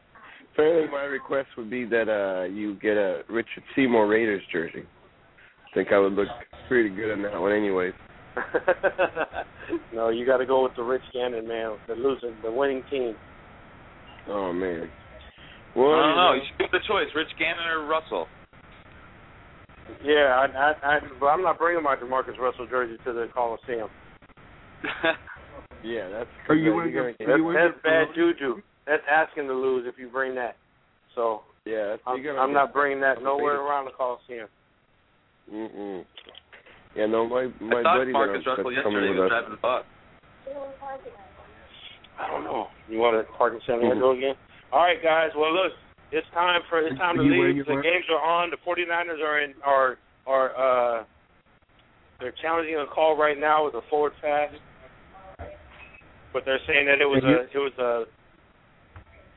S14: If anything, my request would be that uh you get a Richard Seymour Raiders jersey. I think I would look pretty good in that one, anyways.
S7: no, you got to go with the Rich Gannon man, the losing, the winning team.
S14: Oh man.
S12: I
S14: Well,
S12: don't
S14: you
S12: know. You should give the choice: Rich Gannon or Russell.
S7: Yeah, I, I, I, but I'm not bringing my JaMarcus Russell jersey to the Coliseum.
S14: Yeah, that's.
S5: Are you
S14: that's
S5: wearing
S14: gonna
S5: a-
S14: get-
S5: are you wearing
S7: That's bad juju. That's asking to lose if you bring that. So
S14: Yeah,
S7: I'm, I'm not bringing that nowhere around the Coliseum.
S14: Mm-mm. Yeah, no, my my
S12: I thought
S14: buddy
S12: Marcus
S14: that,
S12: Russell
S14: coming
S12: yesterday
S14: with
S12: was
S14: us.
S12: driving the bus.
S7: I don't know. You want to park in San
S14: Mm-hmm.
S7: Diego again? All right, guys. Well, look, it's time for it's time to
S5: Are you
S7: leave. The games are on. The 49ers are in are are uh they're challenging a call right now with a forward pass, but they're saying that it was
S5: And you-
S7: a it was a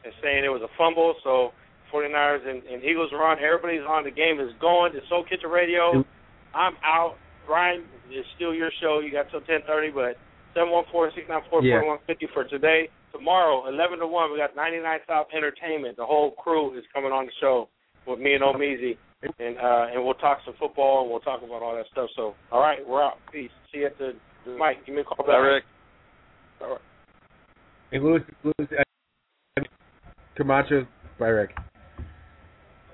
S7: they're saying it was a fumble. So 49ers and, and Eagles are on. Everybody's on. The game is going. It's Soul Kitchen Radio. I'm out. Brian, it's still your show. You got till 10:30, but 714-694-4150 for today. Tomorrow, 11 to 1, we got 99 South Entertainment. The whole crew is coming on the show with me and Omizi. And uh, and we'll talk some football and we'll talk about all that stuff. So, all right, we're out. Peace. See you at the, Mike. Give me a call back.
S12: Rick.
S7: All right.
S5: Hey, Louis, Louis, uh, Camacho, by Rick.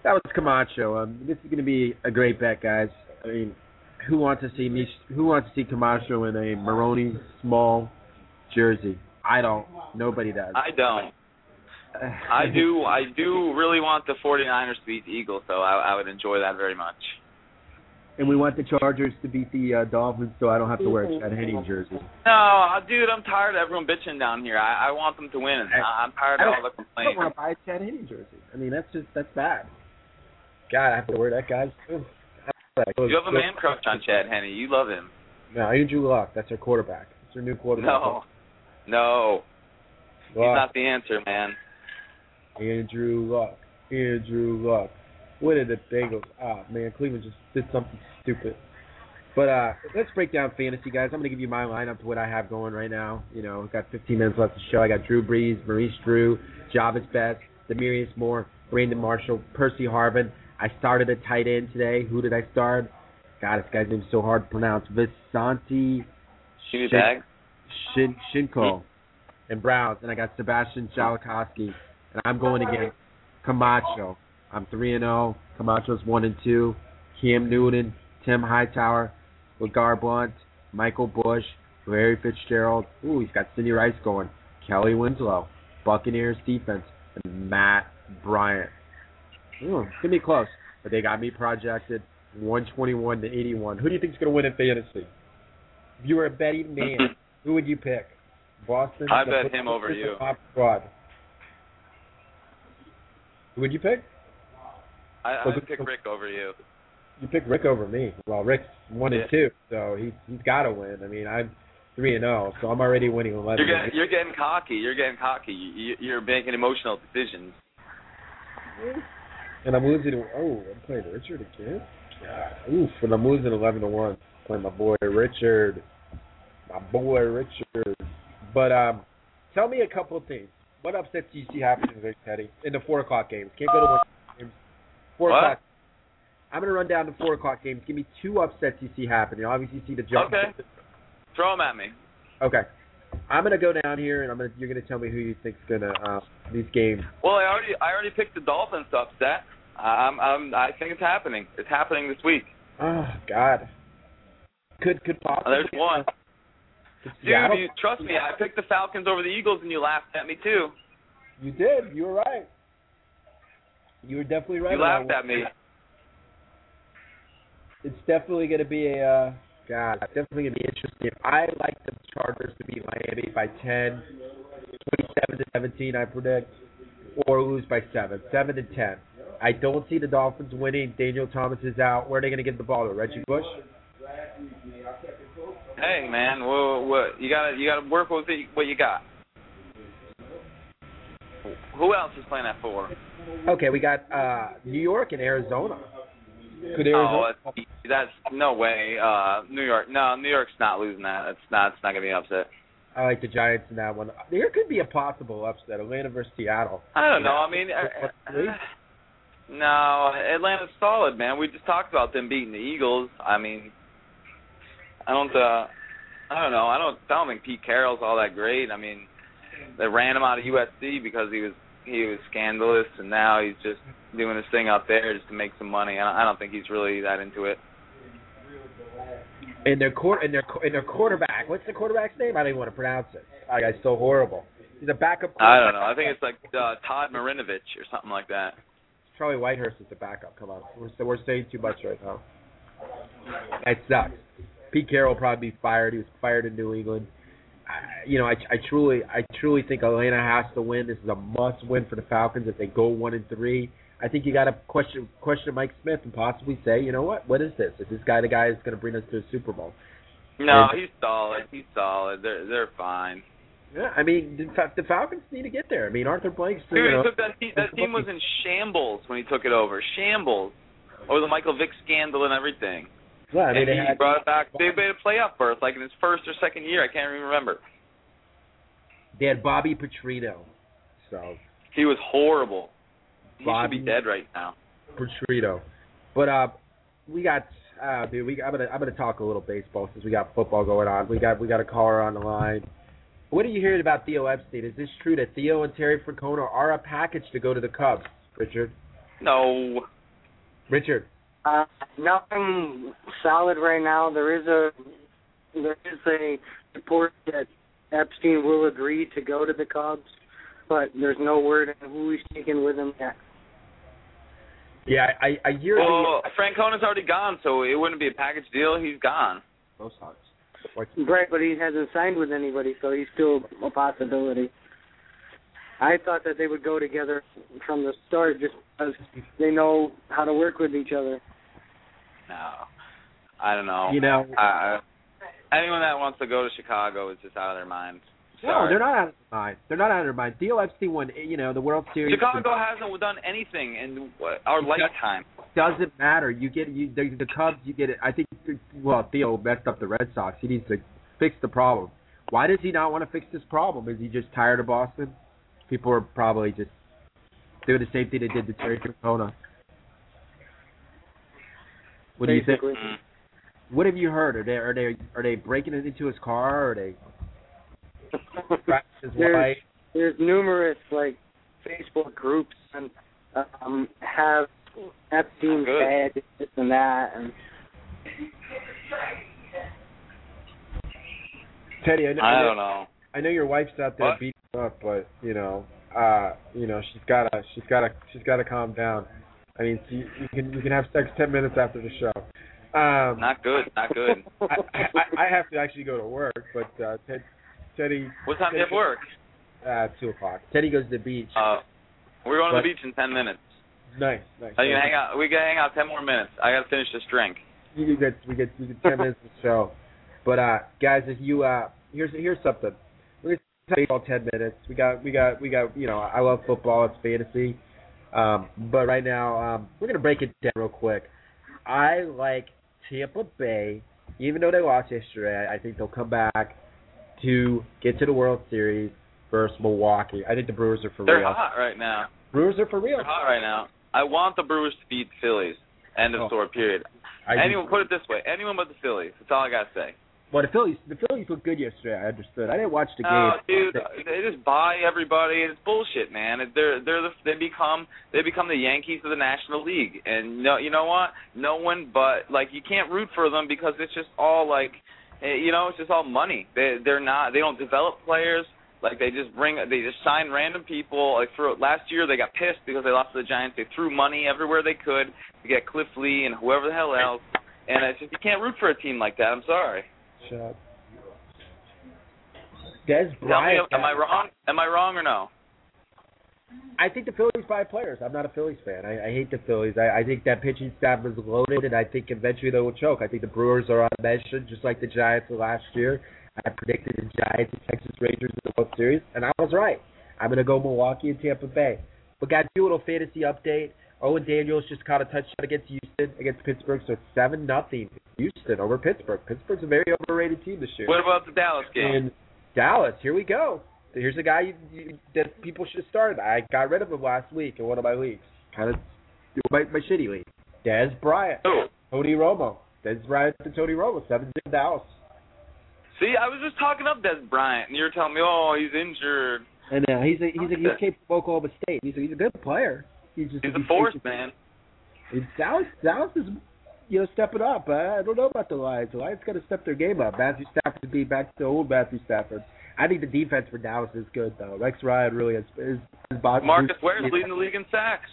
S5: That was Camacho. Um, this is going to be a great bet, guys. I mean, who wants to see me? Who wants to see Camacho in a Maroney small jersey? I don't. Nobody does.
S12: I don't. I do. I do really want the 49ers to beat the Eagles, so I, I would enjoy that very much.
S5: and we want the Chargers to beat the uh, Dolphins, so I don't have to wear a Chad Henne jersey.
S12: No, uh, dude, I'm tired of everyone bitching down here. I, I want them to win. I, I'm tired of all the complaints.
S5: I don't want to buy a Chad Henne jersey. I mean, that's just that's bad. God, I have to wear that, guys.
S12: You have a man crush on Chad Henne. You love him.
S5: No, Andrew Luck. That's our quarterback. It's our new quarterback.
S12: No, no, he's not the answer, man.
S5: Andrew Luck. Andrew Luck. What did the Bengals? Ah, man, Cleveland just did something stupid. But uh let's break down fantasy, guys. I'm going to give you my lineup to what I have going right now. You know, I've got 15 minutes left to show. I got Drew Brees, Maurice Drew, Jahvid Best, Denarius Moore, Brandon Marshall, Percy Harvin. I started a tight end today. Who did I start? God, this guy's name is so hard to pronounce.
S12: Visanthe
S5: Shin-. Shin, Shiancoe and Browns. And I got Sebastian Janikowski. And I'm going against Camacho. I'm 3 and 0. Camacho's 1 and 2. Cam Newton, Tim Hightower, LeGarrette Blount, Michael Bush, Larry Fitzgerald. Ooh, he's got Sidney Rice going. Kellen Winslow, Buccaneers defense, and Matt Bryant. Ooh, it's gonna be close, but they got me projected 121 to 81. Who do you think is gonna win in fantasy? If you were a betting man, who would you pick? Boston.
S12: I bet him over you.
S5: Top squad. Who would you pick?
S12: I, I'd pick Rick over you.
S5: You picked Rick over me. Well, Rick's one
S12: Yeah.
S5: and two, so he's he's got to win. I mean, I'm three and zero, so I'm already winning eleven.
S12: You're getting, you're getting cocky. You're getting cocky. You, you're making emotional decisions.
S5: And I'm losing. Oh, I'm playing Richard again. Oof, and I'm losing eleven to one. Playing my boy Richard. My boy Richard. But um tell me a couple of things. What upsets do you see happening there, Teddy? In the four o'clock games. Can't go to one games. Four
S12: What?
S5: o'clock. I'm gonna run down the four o'clock games. Give me two upsets you see happening. Obviously, you see the jump.
S12: Okay. Throw them at me.
S5: Okay. I'm gonna go down here, and I'm gonna. You're gonna tell me who you think's gonna uh, these games.
S12: Well, I already I already picked the Dolphins to upset. I'm, I'm I think it's happening. It's happening this week.
S5: Oh God. Could could
S12: Oh,
S5: possibly.
S12: there's one. Dude, you, trust me, I picked the Falcons over the Eagles, and you laughed at me too.
S5: You did. You were right. You were definitely right.
S12: You laughed at me.
S5: It's definitely going to be a. Uh, God, it's definitely going to be interesting. I like the Chargers to beat Miami by 10, 27 to 17, I predict, or lose by seven, seven to 10. I don't see the Dolphins winning. Daniel Thomas is out. Where are they going to get the ball to? Reggie Bush?
S12: Hey man, well, what you gotta you gotta work with it, what you got. Who else is playing at four?
S5: Okay, we got uh New York and Arizona. Could Arizona?
S12: Oh, that's, that's no way. Uh, New York, no, New York's not losing that. It's not. It's not gonna be an upset.
S5: I like the Giants in that one. There could be a possible upset. Atlanta versus Seattle.
S12: I don't know. I mean, uh, uh, no, Atlanta's solid, man. We just talked about them beating the Eagles. I mean, I don't. uh I don't know. I don't. I don't think Pete Carroll's all that great. I mean, they ran him out of USC because he was he was scandalous, and now he's just doing his thing out there just to make some money. I I don't think he's really that into it.
S5: And their court and their and their quarterback. What's the quarterback's name? I don't even want to pronounce it. That guy's so horrible. He's a backup.
S12: I don't know. I think it's like uh, Todd Marinovich or something like that.
S5: Charlie Whitehurst is the backup. Come on, we're we're saying too much right now. That sucks. Pete Carroll will probably be fired. He was fired in New England. I- You know, I I truly I truly think Atlanta has to win. This is a must win for the Falcons if they go one and three. I think you got to question question Mike Smith and possibly say, you know what, what is this? Is this guy the guy that's going to bring us to a Super Bowl?
S12: No,
S5: And-
S12: he's solid. He's solid. They're they're fine.
S5: Yeah, I mean, the, the Falcons need to get there. I mean, Arthur Blank's
S12: Dude,
S5: you know,
S12: he took that team. That team was in shambles when he took it over. Shambles. Over the Michael Vick scandal and everything.
S5: Yeah, I mean,
S12: and
S5: they
S12: he
S5: had
S12: brought it back. They made a playoff berth, like in his first or second year. I can't even remember.
S5: they had Bobby Petrino, so
S12: He was horrible. He
S5: Bobby-
S12: should be dead right now.
S5: Petrino. But uh, we got uh, dude. We I'm gonna I'm gonna talk a little baseball since we got football going on. We got we got a caller on the line. What are you hearing about Theo Epstein? Is this true that Theo and Terry Francona are a package to go to the Cubs? Richard.
S12: No.
S5: Richard.
S13: Uh, nothing solid right now. There is a there is a report that Epstein will agree to go to the Cubs, but there's no word on who he's taking with him yet.
S5: Yeah, I I hear
S12: Well, Francona's already gone, so it wouldn't be a package deal. He's gone.
S5: the most hearts.
S13: Right, but he hasn't signed with anybody, so he's still a possibility. I thought that they would go together from the start just because they know how to work with each other.
S12: No. I don't know.
S5: You know-
S12: uh, anyone that wants to go to Chicago is just out of their mind.
S5: No, they're not out of their mind. They're not out of their mind. Theo Epstein won, you know, the World Series.
S12: Chicago hasn't done anything in our lifetime.
S5: Doesn't matter. You get you the, the Cubs. You get it. I think. Well, Theo messed up the Red Sox. He needs to fix the problem. Why does he not want to fix this problem? Is he just tired of Boston? People are probably just doing the same thing they did to Terry Francona. What do you think? What have you heard? Are they are they are they breaking it into his car? Or are they his
S13: there's, there's numerous like Facebook groups and um have Epstein
S12: Good.
S13: bad this and that and
S5: Teddy, I, know,
S12: I don't know.
S5: I know your wife's out there
S12: What?
S5: beating up, but you know, uh, you know, she's gotta, she's gotta, she's gotta calm down. I mean, she, you can, you can have sex ten minutes after the show. Um,
S12: Not good. Not good.
S5: I, I, I have to actually go to work, but uh, Ted, Teddy.
S12: What time do you have work?
S5: Uh, two o'clock. Teddy goes to the beach.
S12: Uh, we're going to the beach in ten minutes.
S5: Nice, nice.
S12: You gonna hang out? We can hang out ten more minutes. I gotta finish this drink.
S5: You get, we get, we get ten minutes of the show. But uh, guys, if you uh, here's here's something. We're gonna baseball ten minutes. We got, we got, we got. You know, I love football. It's fantasy. Um, but right now, um, we're gonna break it down real quick. I like Tampa Bay, even though they lost yesterday. I think they'll come back to get to the World Series versus Milwaukee. I think the Brewers are for
S12: They're
S5: real.
S12: hot right now.
S5: Brewers are for real.
S12: They're hot right now. I want the Brewers to beat the Phillies. End of
S5: Oh.
S12: story. Period.
S5: I
S12: Anyone put it this way: anyone but the Phillies. That's all I gotta say.
S5: Well, the Phillies, the Phillies looked good yesterday. I understood. I didn't watch the game.
S12: Oh, dude, they just buy everybody. It's bullshit, man. They're they're the, they become they become the Yankees of the National League, and no, you know what? No one but like you can't root for them because it's just all like, eh, you know, it's just all money. They they're not they don't develop players. Like they just bring they just sign random people. Like for last year they got pissed because they lost to the Giants. They threw money everywhere they could to get Cliff Lee and whoever the hell else. And it's just you can't root for a team like that. I'm sorry.
S5: Shut up. Dez
S12: Tell me,
S5: Bryant.
S12: am I wrong? Am I wrong or no?
S5: I think the Phillies buy players. I'm not a Phillies fan. I, I hate the Phillies. I, I think that pitching staff is loaded, and I think eventually they will choke. I think the Brewers are on a mission, just like the Giants were last year. I predicted the Giants and Texas Rangers in the World Series, and I was right. I'm going to go Milwaukee and Tampa Bay. But guys, do a little fantasy update. Owen Daniels just caught a touchdown against Houston, against Pittsburgh, so it's seven nothing Houston over Pittsburgh. Pittsburgh's a very overrated team this year.
S12: What about the Dallas game?
S5: In Dallas, here we go. Here's a guy you, you, that people should have started. I got rid of him last week in one of my leagues, kind of my, my shitty league. Dez Bryant,
S12: Who?
S5: Tony Romo. Dez Bryant to Tony Romo, seven zero Dallas.
S12: See, I was just talking up Dez Bryant, and you were telling me, oh, he's injured.
S5: I know he's a he's a he's capable of Oklahoma State. He's a, he's a good player. He's just
S12: He's a force, man.
S5: It's Dallas Dallas is you know stepping up. I don't know about the Lions. The Lions got to step their game up. Matthew Stafford to be back to old Matthew Stafford. I think the defense for Dallas is good though. Rex Ryan really is. is, is
S12: Marcus Ware's leading the league in sacks.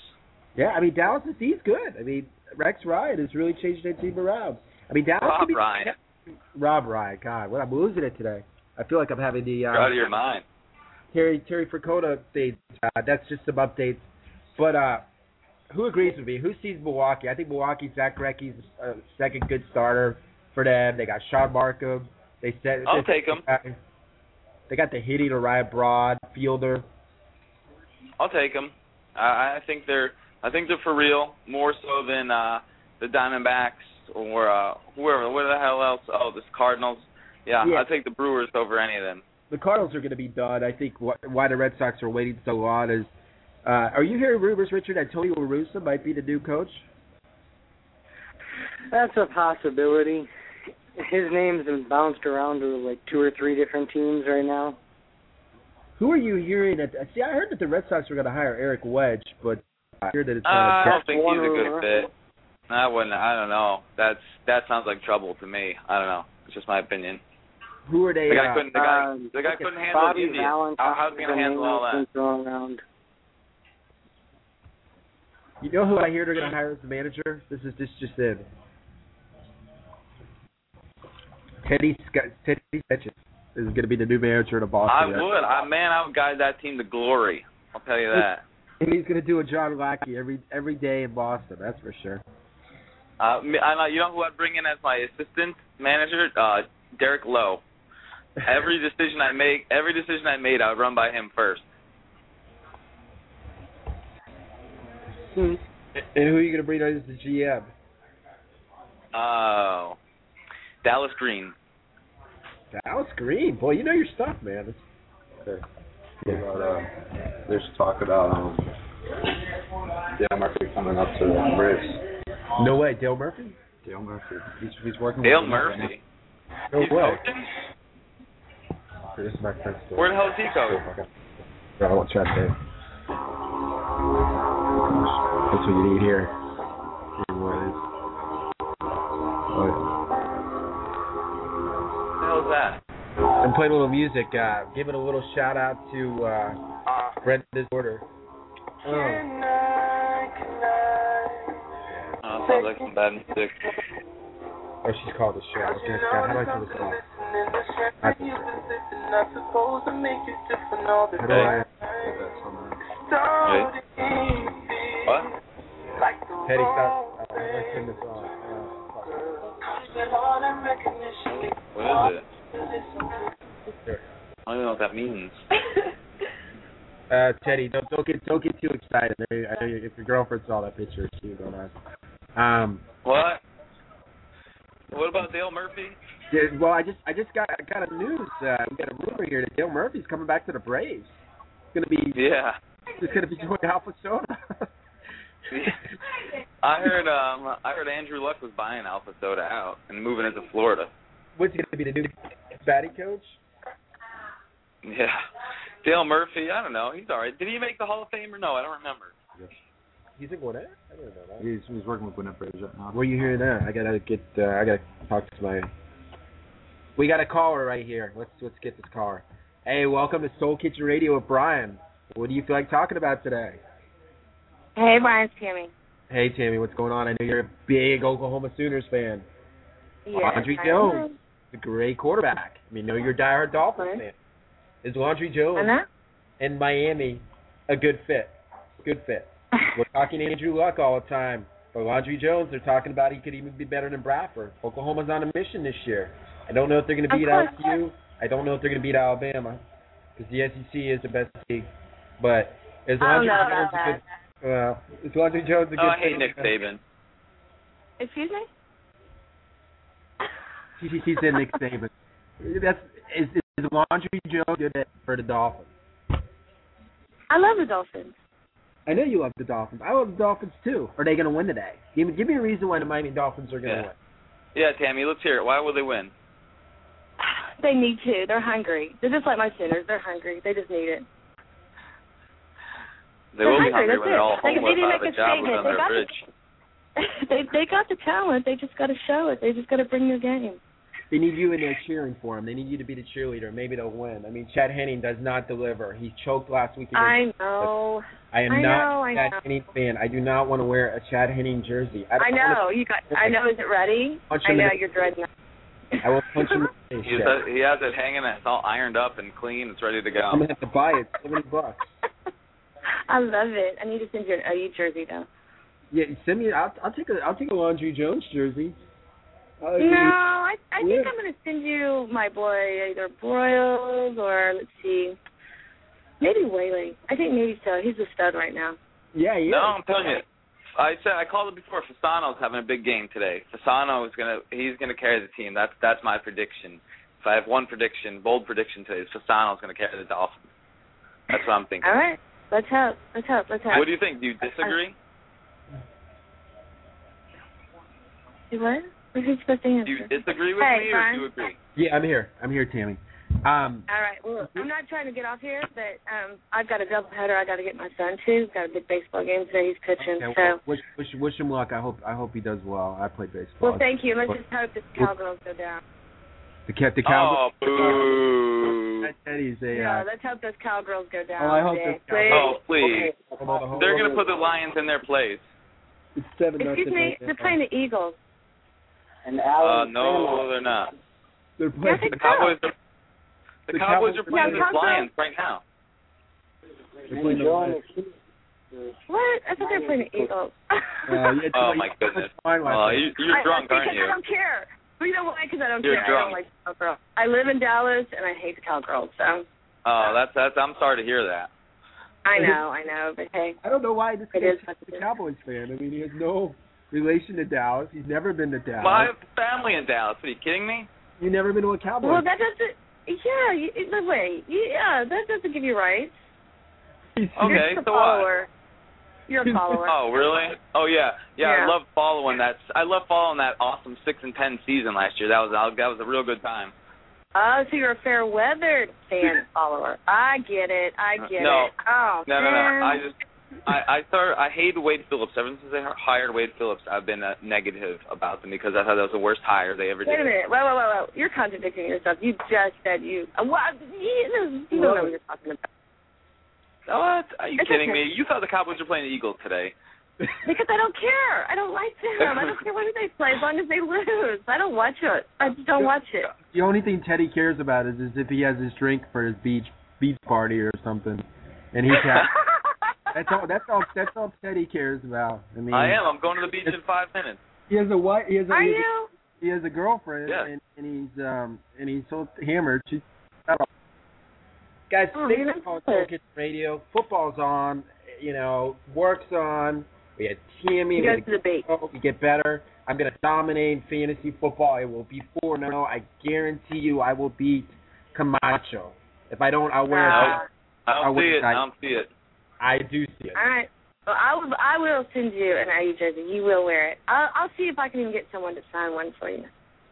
S5: Yeah, I mean Dallas is he's good. I mean Rex Ryan has really changed their team around. I mean Dallas
S12: Rob
S5: be,
S12: Ryan.
S5: Rob Ryan. God, what I'm losing it today. I feel like I'm having the uh,
S12: You're out of your mind.
S5: Terry Terry Francona updates. Uh, that's just some updates. But uh, who agrees with me? Who sees Milwaukee? I think Milwaukee. Zach Greinke's a second good starter for them. They got Shaun Marcum. They said
S12: I'll take him.
S5: They got the hitting Orion Broad fielder.
S12: I'll take him. I, I think they're I think they're for real more so than uh the Diamondbacks or uh whoever. What the hell else? Oh, the Cardinals. Yeah,
S5: Yeah.
S12: I'll take the Brewers over any of them.
S5: The Cardinals are going to be done. I think wh- why the Red Sox are waiting so long is. Uh, are you hearing rumors, Richard, that Tony La Russa might be the new coach?
S13: That's a possibility. His name's been bounced around to like two or three different teams right now.
S5: Who are you hearing? That, see, I heard that the Red Sox were going to hire Eric Wedge, but I hear that it's
S12: Uh, I don't think he's a good
S13: rumor.
S12: fit. I wouldn't. I don't know. That's that sounds like trouble to me. I don't know. It's just my opinion.
S5: who are they?
S12: The guy
S5: uh,
S12: couldn't. The guy.
S13: Um,
S12: the guy couldn't handle
S13: Bobby
S12: the Indians.
S13: Valentine
S12: How, how's he gonna handle all that?
S13: been around.
S5: You know who I hear they're going to hire as the manager? This is this just in. Teddy Scott, Teddy Sketches is going to be the new manager of the
S12: I
S5: Boston.
S12: Would. I man, I would guide that team to glory. I'll tell you that.
S5: And he's going to do a John Lackey every every day in Boston. That's for sure.
S12: Uh, me- I know. You know who I'd bring in as my assistant manager? Uh, Derek Lowe. Every decision I make, every decision I made, I would run by him first.
S5: And who are you going to bring on as the GM?
S12: Oh, Dallas Green.
S5: Dallas Green. Boy, you know your stuff, man. It's,
S18: About, uh, there's talk about um, Dale Murphy coming up to the Braves.
S5: No way, Dale Murphy.
S18: Dale Murphy. He's he's working
S12: Dale
S18: with them right
S12: Murphy.
S5: No
S12: He's
S5: way.
S18: This is my friend's story.
S12: Where the hell is he coach?
S18: Okay.
S5: No, I won't chat there. That's what you need here. Hear what it is.
S12: What the hell is that?
S5: yeah. And playing a little music. Uh, giving a little shout out to uh, Brenda's order. Oh.
S12: Oh, sounds like some bad music.
S5: Oh, she's called the show. Okay, Scott, how do I turn this off? I can How do I?
S12: Wait. What?
S5: Teddy, stop. Uh, how do I turn this off?
S12: What is it? I don't even know what that means.
S5: Uh, Teddy, don't don't get don't get too excited. I I know if your girlfriend saw that picture, she would go nuts. Um,
S12: What? What about Dale Murphy?
S5: Yeah, well, I just I just got got a news. Uh, we got a rumor here that Dale Murphy's coming back to the Braves. It's gonna be
S12: Yeah.
S5: it's gonna be joining Alpha Soda.
S12: I heard um I heard Andrew Luck was buying Alpha Soda out and moving it to Florida.
S5: What's he gonna be the new batting coach?
S12: Yeah. Dale Murphy, I don't know. He's all right. Did he make the Hall of Fame or no? I don't remember.
S5: He's in Gwinnett. I didn't know that.
S18: He's, he's working with Gwinnett Braves right now.
S5: Where you hearing that? I gotta get. Uh, I gotta talk to my. We got a caller right here. Let's let's get this caller. Hey, welcome to Soul Kitchen Radio with Brian. What do you feel like talking about today?
S19: Hey, Brian, it's Tammy.
S5: Hey, Tammy, what's going on? I know you're a big Oklahoma Sooners fan.
S19: Yes,
S5: Landry
S19: I
S5: Jones,
S19: am.
S5: the great quarterback. I mean, know you're a diehard Dolphins fan. Is Landry Jones
S19: I know.
S5: in Miami a good fit? Good fit. We're talking Andrew Luck all the time. But Landry Jones, they're talking about he could even be better than Bradford. Oklahoma's on a mission this year. I don't know if they're going to beat
S19: course.
S5: LSU. I don't know if they're going to beat Alabama because the SEC is the best league. But is
S19: I don't
S5: Landry Jones
S19: about
S5: a good? Well, is Landry Jones a oh, good
S12: Oh, I hate? Nick Saban.
S19: Excuse me?
S5: He, he said Nick Saban. That's is, is Landry Jones good at- for the Dolphins?
S19: I love the Dolphins.
S5: I know you love the Dolphins. I love the Dolphins too. Are they going to win today? Give me give me a reason why the Miami Dolphins are going to
S12: Yeah.
S5: win.
S12: Yeah, Tammy, let's hear it. Why will they win?
S19: They need to. They're hungry. They're just like my Sooners. They're hungry. They just need it.
S12: They
S19: They're
S12: will be
S19: hungry,
S12: hungry
S19: that's
S12: when they're
S19: it.
S12: all
S19: They- they
S12: homeless
S19: didn't
S12: out of a
S19: a
S12: job
S19: statement.
S12: under
S19: They
S12: a
S19: got
S12: bridge.
S19: they they got the talent. They just got to show it. They just got to bring their game.
S5: They need you in there cheering for them. They need you to be the cheerleader. Maybe they'll win. I mean, Chad Henne does not deliver. He choked last week. against-
S19: I know.
S5: I am
S19: I
S5: not
S19: know,
S5: a
S19: I
S5: Chad
S19: know.
S5: Henne fan. I do not want to wear a Chad Henne jersey. I,
S19: I know. You got. I know. Is it ready? I know you're dreading. it.
S5: I will punch him in the face.
S12: He's
S5: Chad.
S12: he has it hanging. It's all ironed up and clean. It's ready to go.
S5: I'm gonna have to buy it. Seventy bucks.
S19: I love it. I need to send you an OU jersey though.
S5: Yeah, send me. I'll, I'll take a. I'll take a Landry Jones jersey. I'll
S19: No, I I think
S5: Yeah.
S19: I'm gonna send you my boy either Broyles or let's see, maybe Whaley. I think maybe so. He's a stud right now.
S5: Yeah, yeah.
S12: No, I'm telling you. I said I called it before. Fasano's having a big game today. Fasano is gonna he's gonna carry the team. That's that's my prediction. If I have one prediction, bold prediction today, is Fasano's gonna carry the Dolphins. That's what I'm thinking.
S19: All right, let's hope. Let's hope. Let's hope.
S12: What do you think? Do you disagree?
S19: Uh, you what? What are you supposed to answer?
S12: Do you disagree with
S19: Hey,
S12: me, or do you agree?
S5: Yeah, I'm here. I'm here, Tammy. Um,
S19: All right. Well, I'm not trying to get off here, but um, I've got a doubleheader. I got to get my son to. Got a big baseball game today. He's pitching.
S5: okay,
S19: so,
S5: well, wish, wish wish him luck. I hope I hope he does well. I played baseball.
S19: well, thank you. Let's just hope the cowgirls go down.
S5: The cat, the
S12: Oh,
S5: Cowboys.
S12: boo!
S5: Eddie's a.
S19: Yeah,
S5: Uh,
S19: let's hope those cowgirls go down.
S5: Oh, I hope
S19: today.
S5: those
S19: Please.
S12: Oh, please.
S5: Okay.
S12: They're gonna put the Lions in their place.
S5: It's seven
S19: Excuse me.
S5: right
S19: They're playing the Eagles.
S13: And
S12: Uh, no, they're not.
S5: They're playing.
S19: they
S12: The Cowboys are. The,
S5: The
S12: Cowboys
S5: Cowboys-
S12: are playing
S19: Yeah,
S12: the
S19: Cowboys-
S12: Lions right now.
S5: They're playing the Lions.
S19: What? I thought they were playing the Eagles.
S5: Uh, yeah,
S12: Oh my goodness.
S5: Fine last
S12: Oh, you, you're
S19: I,
S12: drunk,
S19: I,
S12: aren't
S19: because
S12: you?
S19: I don't care. But you know why? Because I don't
S12: You're
S19: care. I
S12: drunk.
S19: don't like cowgirls. I live in Dallas and I hate the cowgirls. So
S12: Oh, that's that's. I'm sorry to hear that.
S19: I know, I know. But hey,
S5: I don't know why this
S19: It
S5: guy's
S19: is what it
S5: a. Cowboys fan. I mean, he has no relation to Dallas. He's never been to Dallas.
S12: My family in Dallas. Are you kidding me?
S5: You never been to a Cowboys.
S19: well, that doesn't. Yeah, you, the way. Yeah, that doesn't give you rights.
S12: Okay,
S19: You're just a
S12: what?
S19: follower. You're a follower.
S12: Oh, really? Oh, yeah. yeah.
S19: Yeah.
S12: I love following that. I love following that awesome six and ten season last year. That was that was a real good time.
S19: Oh, so you're a fair weathered fan follower. I get it. I get
S12: No.
S19: it. Oh,
S12: No, no, no. I just I I started I hated Wade Phillips ever since they hired Wade Phillips. I've been uh, negative about them because I thought that was the worst hire they ever did.
S19: Wait a
S12: did.
S19: minute. Wait, wait, wait, wait. You're contradicting yourself. You just said you. Uh, what? You, you don't know what you're talking about.
S12: What? Are you
S19: It's
S12: kidding
S19: okay.
S12: me? You thought the Cowboys were playing the Eagles today.
S19: Because I don't care. I don't like them. I don't care what they play as long as they lose. I don't watch it. I just don't watch it.
S5: The only thing Teddy cares about is, is if he has his drink for his beach beach party or something, and he's happy. That's all. That's all. That's all Teddy cares about. I mean,
S12: I am. I'm going to the beach in five minutes.
S5: He has a wife. He has a.
S19: Are
S5: he has a-
S19: you?
S5: He has a girlfriend,
S12: Yeah.
S5: and, and he's um and he's so hammered. She's guys.
S19: Oh,
S5: thanks
S19: man,
S5: for calling
S19: that's
S5: Soul Radio. Football's on. You know, work's on. We had Tammy.
S19: You
S5: we
S19: go
S5: had
S19: to the.
S5: Oh, we get better. I'm gonna dominate fantasy football. It will be four no. I guarantee you, I will beat Camacho. If I don't, I'll wear.
S12: No.
S5: it.
S12: I don't
S5: I
S12: see it. I don't see it.
S5: I do see it.
S19: All right. Well, I will. I will send you an IU jersey. You will wear it. I'll, I'll see if I can even get someone to sign one for you.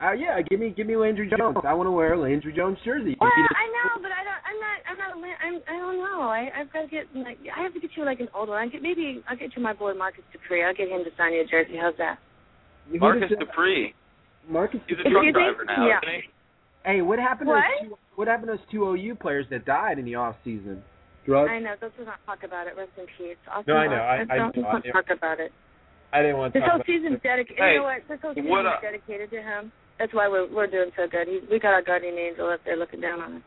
S5: Uh, yeah, give me give me Landry Jones. I want to wear a Landry Jones jersey.
S19: Well,
S5: You know-
S19: I know, but I don't. I'm not. I'm not. a lan- I'm. I don't know. I. I've got to get. Like, I have to get you like an older. I get maybe. I'll get you my boy Marcus Dupree. I'll get him to sign you a jersey. How's that?
S12: Marcus
S5: does-
S12: Dupree.
S5: Marcus.
S12: He's a
S19: Excuse
S12: truck driver now,
S19: Yeah.
S12: isn't he?
S5: Hey, what happened
S19: What?
S5: to those two, what happened to those two OU players that died in the off season? Drugs.
S19: I know. Let's not talk about it. Rest in peace. I'll
S5: No, I know. I-
S19: Let's
S5: I
S19: don't,
S5: know.
S19: let's talk about it.
S5: I didn't want
S19: This whole season's dedicated.
S12: Hey,
S19: you know what? This whole season
S12: what,
S19: is
S12: uh,
S19: dedicated to him. That's why we're we're doing so good. He's, we got our guardian angel up there looking down on us.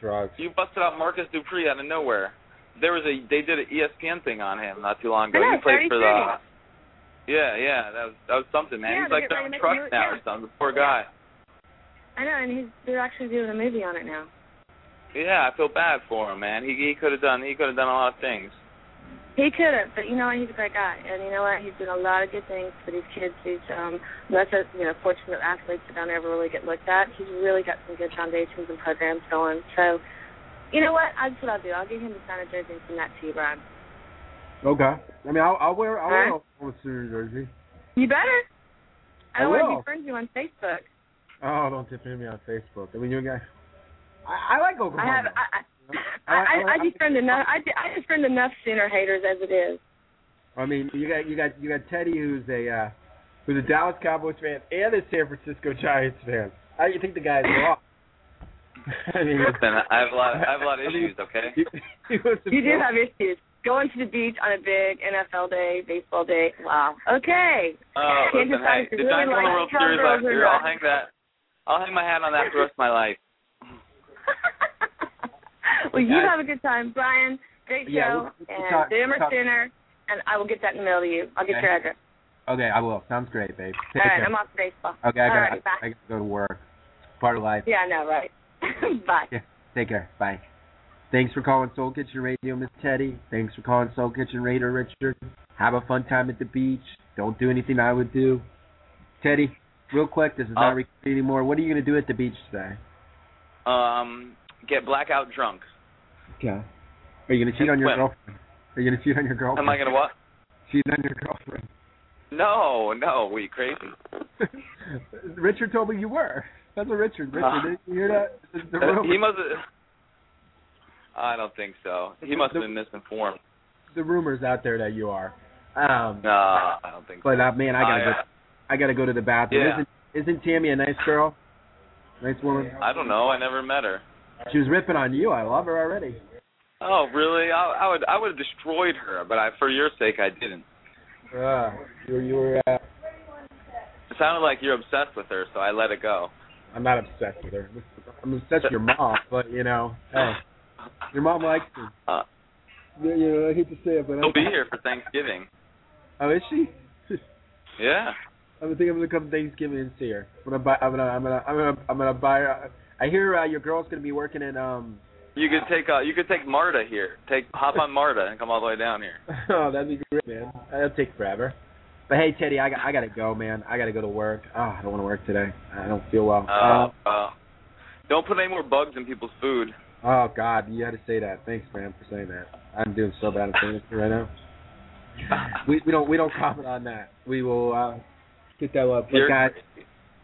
S5: drugs.
S12: You busted out Marcus Dupree out of nowhere. There was a they did an ESPN thing on him not too long ago.
S19: Know,
S12: he played for
S19: 30.
S12: the Yeah, yeah, that was that was something, man.
S19: Yeah,
S12: He's like
S19: get
S12: driving
S19: ready to
S12: trucks now
S19: yeah.
S12: or something. The poor guy.
S19: I know, and he's they're actually doing a movie on it now.
S12: Yeah, I feel bad for him, man. He he could have done he could have done a lot of things.
S19: He could have, but you know what? He's a great guy, and you know what? He's done a lot of good things for these kids. He's um, not just you know fortunate athletes that don't ever really get looked at. He's really got some good foundations and programs going. So, you know what? That's what I'll do. I'll get him to sign a jersey and send that to you, Brian.
S5: Okay. I mean, I'll, I'll wear I'll wear
S19: Huh?
S5: a Oklahoma jersey.
S19: You better. I
S5: I
S19: don't want to
S5: will.
S19: be friends with you on Facebook.
S5: Oh, don't tip me on Facebook. I mean, you guys. I, I like Oklahoma.
S19: I have. I, I, I, I, I befriend enough. I, I befriend enough Sooner haters as it is.
S5: I mean, you got you got you got Teddy, who's a uh, who's a Dallas Cowboys fan and a San Francisco Giants fan. How do you think the guy's off? I mean,
S12: Listen, I have a lot I have a lot of
S5: I mean,
S12: issues, okay?
S5: he, he wants to
S19: You do have issues. Going to the beach on a big NFL day, baseball day. Wow. Okay.
S12: Oh,
S19: Can't
S12: listen, hey, the
S19: really
S12: Giants won the
S19: like
S12: World Series last year. I'll hang that I'll hang my hat on that for the rest of my life.
S19: well, you have a good time, Brian. Great show.
S5: Yeah, we'll- we'll
S19: and
S5: talk-
S19: Boomer
S5: talk-
S19: Sooner, and I will get that in the mail to you. I'll get
S5: Okay.
S19: your address.
S5: Okay, I will. Sounds great, babe. Take
S19: All right,
S5: care.
S19: I'm off to baseball.
S5: Okay, I gotta,
S19: right, bye.
S5: I gotta go to work. It's Part of life.
S19: Yeah, I know, right? bye.
S5: Yeah. Take care. Bye. Thanks for calling Soul Kitchen Radio, Miss Teddy. Thanks for calling Soul Kitchen Radio, Richard. Have a fun time at the beach. Don't do anything I would do. Teddy, real quick, this is not
S12: Uh,
S5: recorded anymore. What are you gonna do at the beach today?
S12: Um get blackout drunk.
S5: Okay. Are you gonna cheat on your
S12: Swim.
S5: girlfriend? Are you gonna cheat on your girlfriend?
S12: Am I gonna what?
S5: cheat on your girlfriend?
S12: No, no, we crazy.
S5: Richard told me you were. That's what Richard. Richard,
S12: Uh,
S5: did you hear that? The, the
S12: Uh, he must I don't think so. He must have been misinformed.
S5: the rumors out there that you are. Um,
S12: No, I don't think so.
S5: but uh, man, I gotta
S12: I,
S5: go. I gotta go to the bathroom.
S12: Yeah.
S5: Isn't isn't Tammy a nice girl? Nice woman.
S12: I don't know. I never met her.
S5: She was ripping on you. I love her already.
S12: Oh, really? I, I would I would have destroyed her, but I, for your sake, I didn't.
S5: Uh, you were, you were. Uh,
S12: It sounded like you're obsessed with her, so I let it go.
S5: I'm not obsessed with her. I'm obsessed with your mom, but you know, hey, your mom likes me.
S12: Uh,
S5: You know, I hate to say it, but
S12: she'll
S5: I,
S12: be here for Thanksgiving.
S5: Oh, is she?
S12: Yeah.
S5: I'm thinking I'm gonna come Thanksgiving and see her. I'm gonna buy. I'm gonna. I'm gonna. I'm gonna. I'm gonna buy her. I hear uh, your girl's gonna be working in. Um.
S12: You could take uh you could take Marta here. Take hop on Marta and come all the way down here.
S5: Oh, that'd be great, man. That'll take forever. But hey, Teddy, I got. I gotta go, man. I gotta go to work. Oh, I don't want to work today. I don't feel well.
S12: Uh, uh, don't put any more bugs in people's food.
S5: Oh God, you had to say that. Thanks, man, for saying that. I'm doing so bad at saying right now. We we don't we don't comment on that. We will uh, get that up. But
S12: You're-
S5: guys,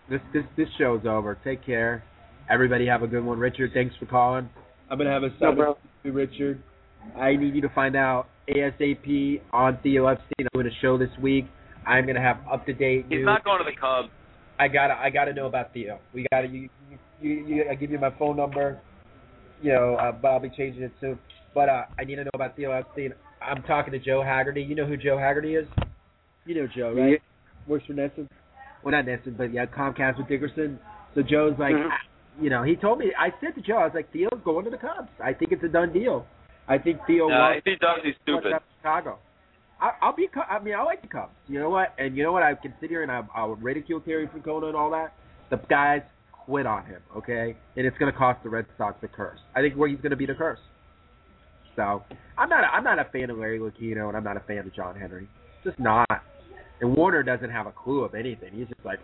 S5: this this this show's over. Take care. Everybody have a good one. Richard, thanks for calling. I'm gonna have a sub
S13: bro.
S5: with you, Richard. I need you to find out ASAP on Theo Epstein. I'm doing a show this week. I'm gonna have up to date
S12: He's
S5: news.
S12: not going to the Cubs.
S5: I gotta I gotta know about Theo. We gotta you you, you, you I give you my phone number, you know, uh, but I'll be changing it soon. But uh, I need to know about Theo Epstein. I'm talking to Joe Haggerty. You know who Joe Haggerty is? You know Joe, right? Works for NESN. Well, not NESN, but yeah, Comcast with Dickerson. So Joe's like,
S13: Mhm.
S5: you know, he told me. I said to Joe, I was like, Theo's going to the Cubs. I think it's a done deal. I think Theo.
S12: No,
S5: wants-
S12: if he does, he's stupid.
S5: Chicago. I, I'll be. I mean, I like the Cubs. You know what? And you know what? I can sit here and I, I'll ridicule Terry Francona and all that. The guys quit on him, okay? And it's going to cost the Red Sox a curse. I think where he's going to be the curse. So I'm not. A, I'm not a fan of Larry Lucchino, and I'm not a fan of John Henry. Just not. And Werner doesn't have a clue of anything. He's just like,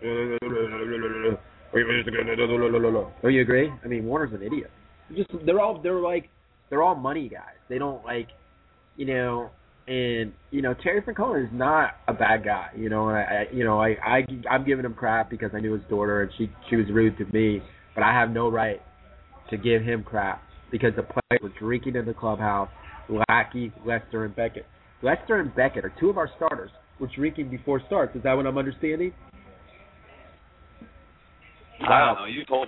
S5: don't you agree? I mean, Werner's an idiot. Just they're all they're like they're all money guys. They don't like, you know, and you know Terry Francona is not a bad guy. You know, I, I you know I I I'm giving him crap because I knew his daughter and she she was rude to me, but I have no right to give him crap because the players were drinking in the clubhouse. Lackey, Lester, and Beckett. Lester and Beckett are two of our starters. Were drinking before starts. Is that what I'm understanding?
S12: I don't know. You told.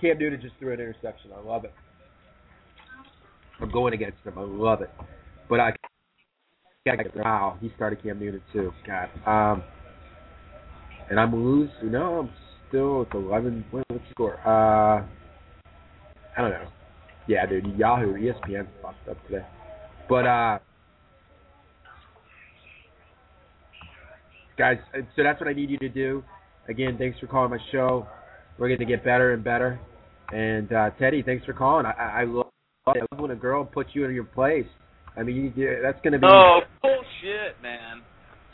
S5: Cam Newton just threw an interception. I love it. I'm going against him. I love it. But I wow, he started Cam Newton too. God. Um and I'm losing no, I'm still it's eleven what's the score? Uh I don't know. Yeah, dude, Yahoo, ESPN fucked up today. But uh guys, so that's what I need you to do. Again, thanks for calling my show. We're going to get better and better. And uh Teddy, thanks for calling. I, I love I love when a girl puts you in your place. I mean, you, that's going to be.
S12: Oh bullshit, man.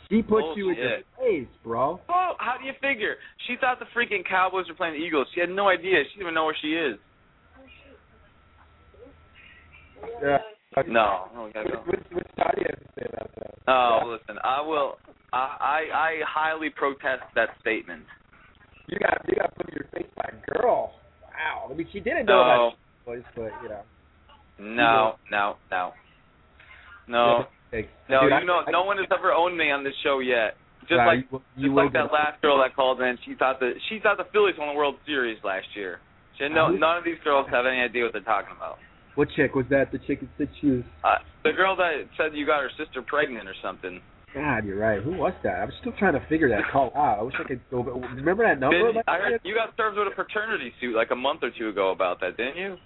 S5: She puts
S12: bullshit.
S5: you in your place, bro.
S12: Oh, how do you figure? She thought the freaking Cowboys were playing the Eagles. She had no idea. She didn't even know where she is.
S5: Yeah.
S12: No, oh, no, we gotta go.
S5: What, what side do you have to say about that?
S12: Oh, listen, I will. I I, I highly protest that statement.
S5: You got you got put in your face by a girl. Wow. I mean, she didn't know
S12: No.
S5: about place, but you know.
S12: No, no, no, no, no. you know, no one has ever owned me on this show yet. Just
S5: Nah,
S12: like
S5: you, you
S12: just like that last girl that called in, she thought that she thought the Phillies won the World Series last year. She had no, none of these girls have any idea what they're talking about.
S5: What chick was that? The chick that said she was.
S12: Uh, the girl that said you got her sister pregnant or something.
S5: God, you're right. Who was that? I'm still trying to figure that call out. I wish I could go. But remember that number?
S12: Didn't- I heard you got served with a paternity suit like a month or two ago about that, didn't you?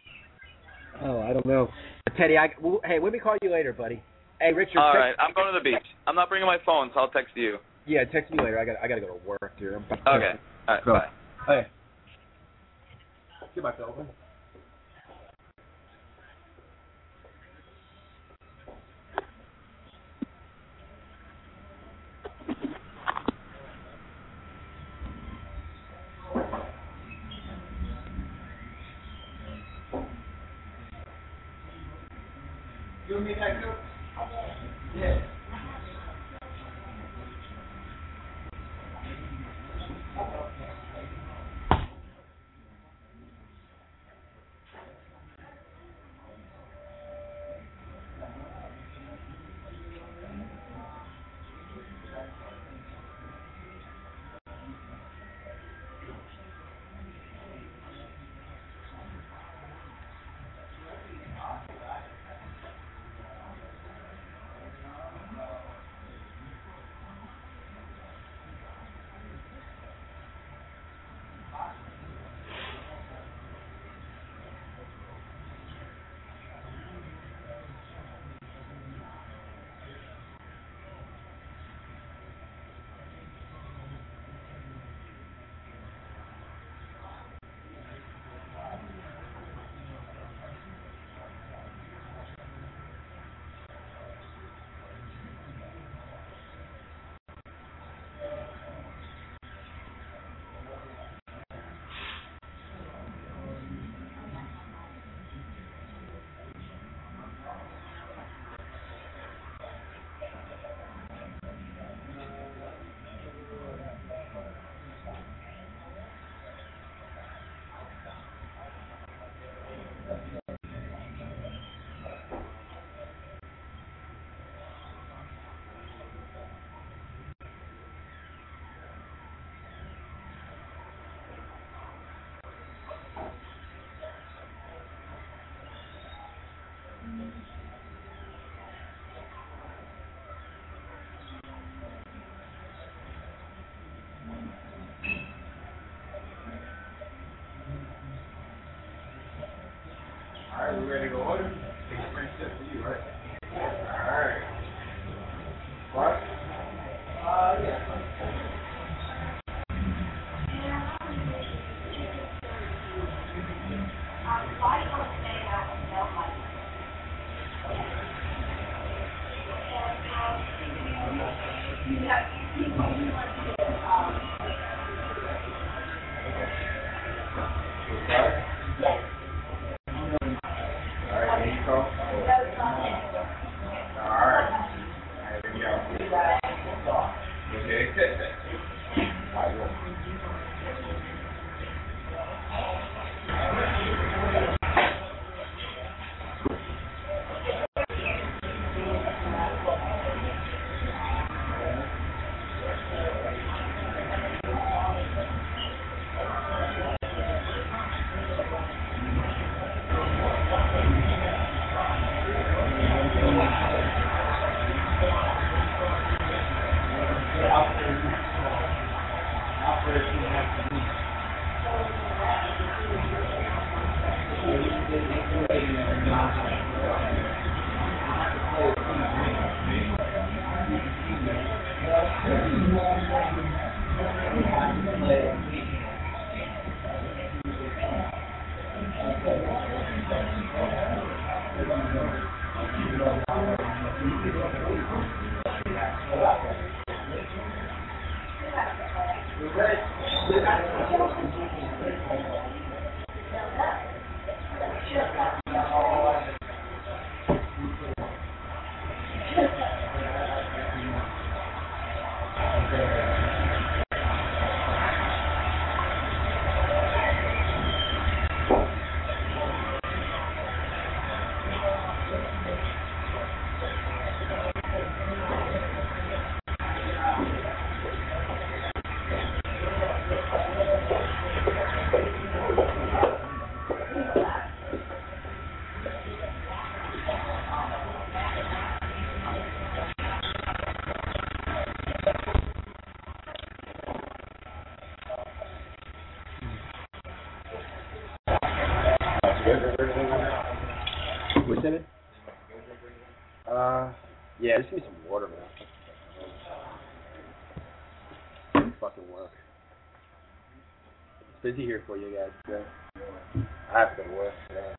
S5: Oh, I don't know. Teddy, I well, hey, let me call you later, buddy. Hey, Richard.
S12: All
S5: text-
S12: right, I'm going to the beach. I'm not bringing my phone, so I'll text you.
S5: Yeah, text me later. I got I got to go to work, dude. I'm
S12: Okay. All right.
S5: Go.
S12: Bye.
S5: Hey. Get my phone. Want me that cook? Yeah. We ready to go order? A French for you, right? Busy here for you guys today. I have to go to work today.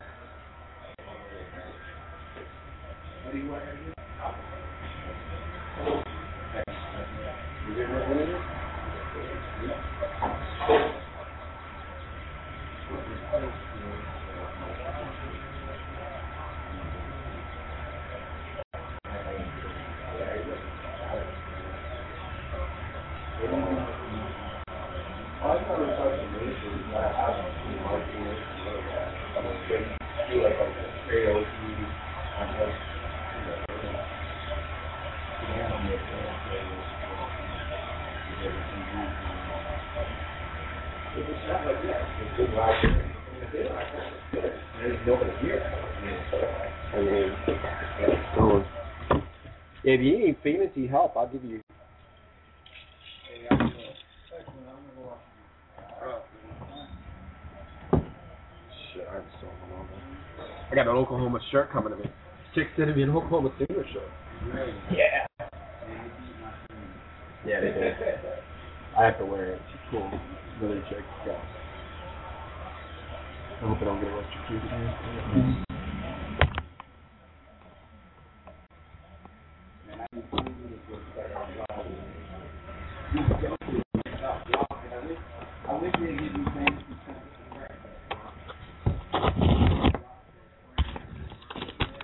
S5: I mean, that's going. If you need fantasy help, I'll give you. Shit, I'm so hungover. I got an Oklahoma shirt coming to me. Chick sending me an Oklahoma Thunder shirt. Yeah. Yeah, they did. I have to wear it. She's cool. Really chick. Yeah. I hope I don't get electrocuted.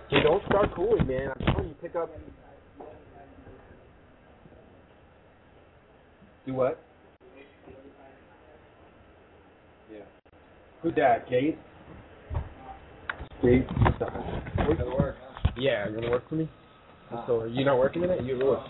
S5: Hey, don't start cooling, man. I'm telling you, pick up. Do what? Yeah. Gabe? Gabe? Work? Yeah, you're gonna work for me? So, are you not working in it? You will.